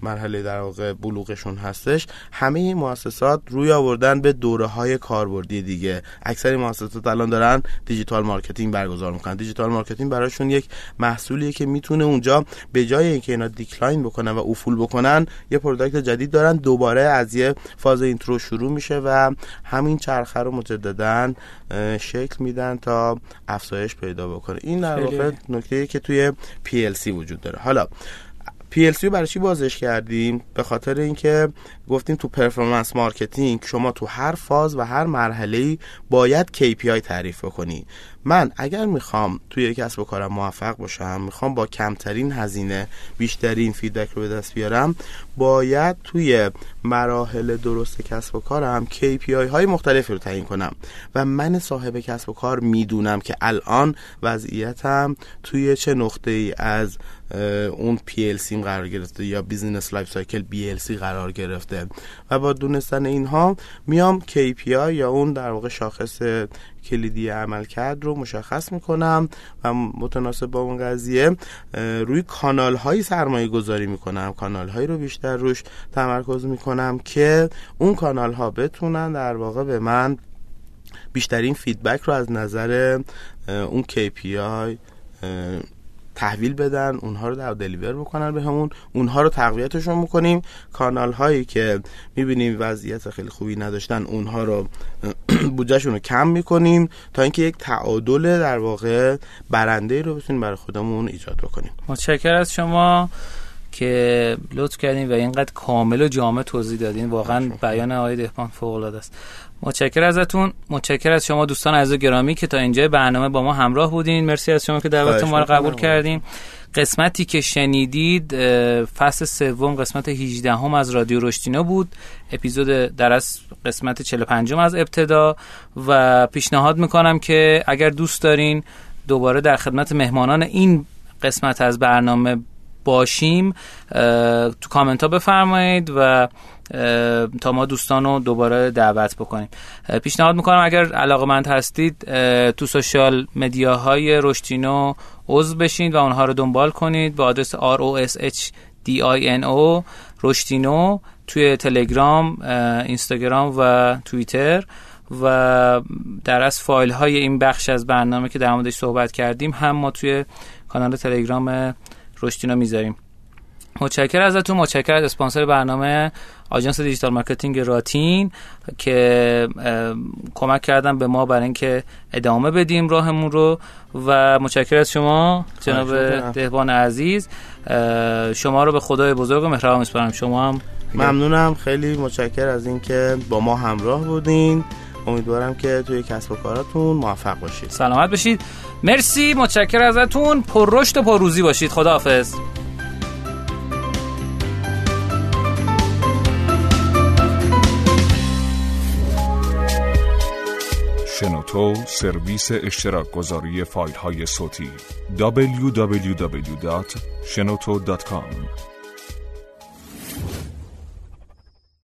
مرحله در واقع بلوغشون هستش همه این مؤسسات روی آوردن به دوره های کاربردی دیگه. اکثر مؤسسات الان دارن digital marketing برگزار می‌کنن. digital marketing براشون یک محصولیه که می‌تونه اونجا به جای اینکه اینا decline بکنن و افول بکنن یه product جدید دارن دوباره از یه فاز intro شروع میشه و همین چرخه رو مجددا شکل میدن تا افزایش پیدا بکنه. این در واقع نکته که توی PLC وجود داره. حالا PLC رو برای چی بازش کردیم؟ به خاطر اینکه گفتیم تو performance marketing شما تو هر فاز و هر مرحله باید KPI تعریف بکنی. من اگر می‌خوام توی کسب و کارم موفق باشم می‌خوام با کمترین هزینه بیشترین feedback رو به دست بیارم باید توی مراحل درست کسب و کارم KPI های مختلفی رو تعیین کنم. و من صاحب کسب و کار می‌دونم که الان وضعیتم توی چه نقطه ای از اون PLC قرار گرفته یا business life cycle BLC قرار گرفته و با دونستن اینها میام KPI یا اون در واقع شاخص کلیدی عمل کرد رو مشخص می‌کنم و متناسب با اون قضیه روی کانال هایی سرمایه گذاری می‌کنم. کانال هایی رو بیشتر روش تمرکز می‌کنم که اون کانال ها بتونن در واقع به من بیشترین فیدبک رو از نظر اون KPI تحویل بدن اونها رو در دلیور بکنن به همون اونها رو تقویتشون می‌کنیم. کانال هایی که می‌بینیم وضعیت خیلی خوبی نداشتن اونها رو بودجهشون رو کم می‌کنیم تا اینکه یک تعادل در واقع برنده رو بتونیم برای خودمون ایجاد بکنیم. متشکر از شما که لطف کردین و اینقدر کامل و جامع توضیح دادین. واقعا بیان آقای دهقان فوق العاده است. متشکر ازتون. متشکر از شما دوستان عزیز گرامی که تا اینجا برنامه با ما همراه بودین. مرسی از شما که دعوت ما رو قبول کردین. قسمتی که شنیدید فصل سوم قسمت 18 هم از رادیو رشتینا بود. اپیزود در از قسمت 45 از ابتدا. و پیشنهاد می‌کنم که اگر دوست دارین دوباره در خدمت مهمانان این قسمت از برنامه باشیم تو کامنت ها بفرمایید و تا ما دوستان رو دوباره دعوت بکنیم. پیشنهاد می‌کنم اگر علاقه مند هستید تو سوشال مدیاهای رشتینو عضو بشین و اونها رو دنبال کنید با آدرس r o s h d i n o رشدینو توی تلگرام اینستاگرام و توییتر. و در از فایل های این بخش از برنامه که در موردش صحبت کردیم هم ما توی کانال تلگرام رشدینو می‌ذاریم. متشکر ازتون. متشکر از اسپانسر برنامه آژانس digital marketing راتین که کمک کردن به ما برای اینکه ادامه بدیم راهمون رو. و متشکر از شما جناب دهبان عزیز. شما رو به خدای بزرگ و مهربان میسپارم. شما هم ممنونم. خیلی متشکر از اینکه با ما همراه بودین. امیدوارم که توی کسب و کاراتون موفق باشید. سلامت بشید مرسی متشکر ازتون. پر رشد و پر روزی باشید. خداحافظ. شنوتو سرویس اشتراک گذاری فایل های صوتی www.shenoto.com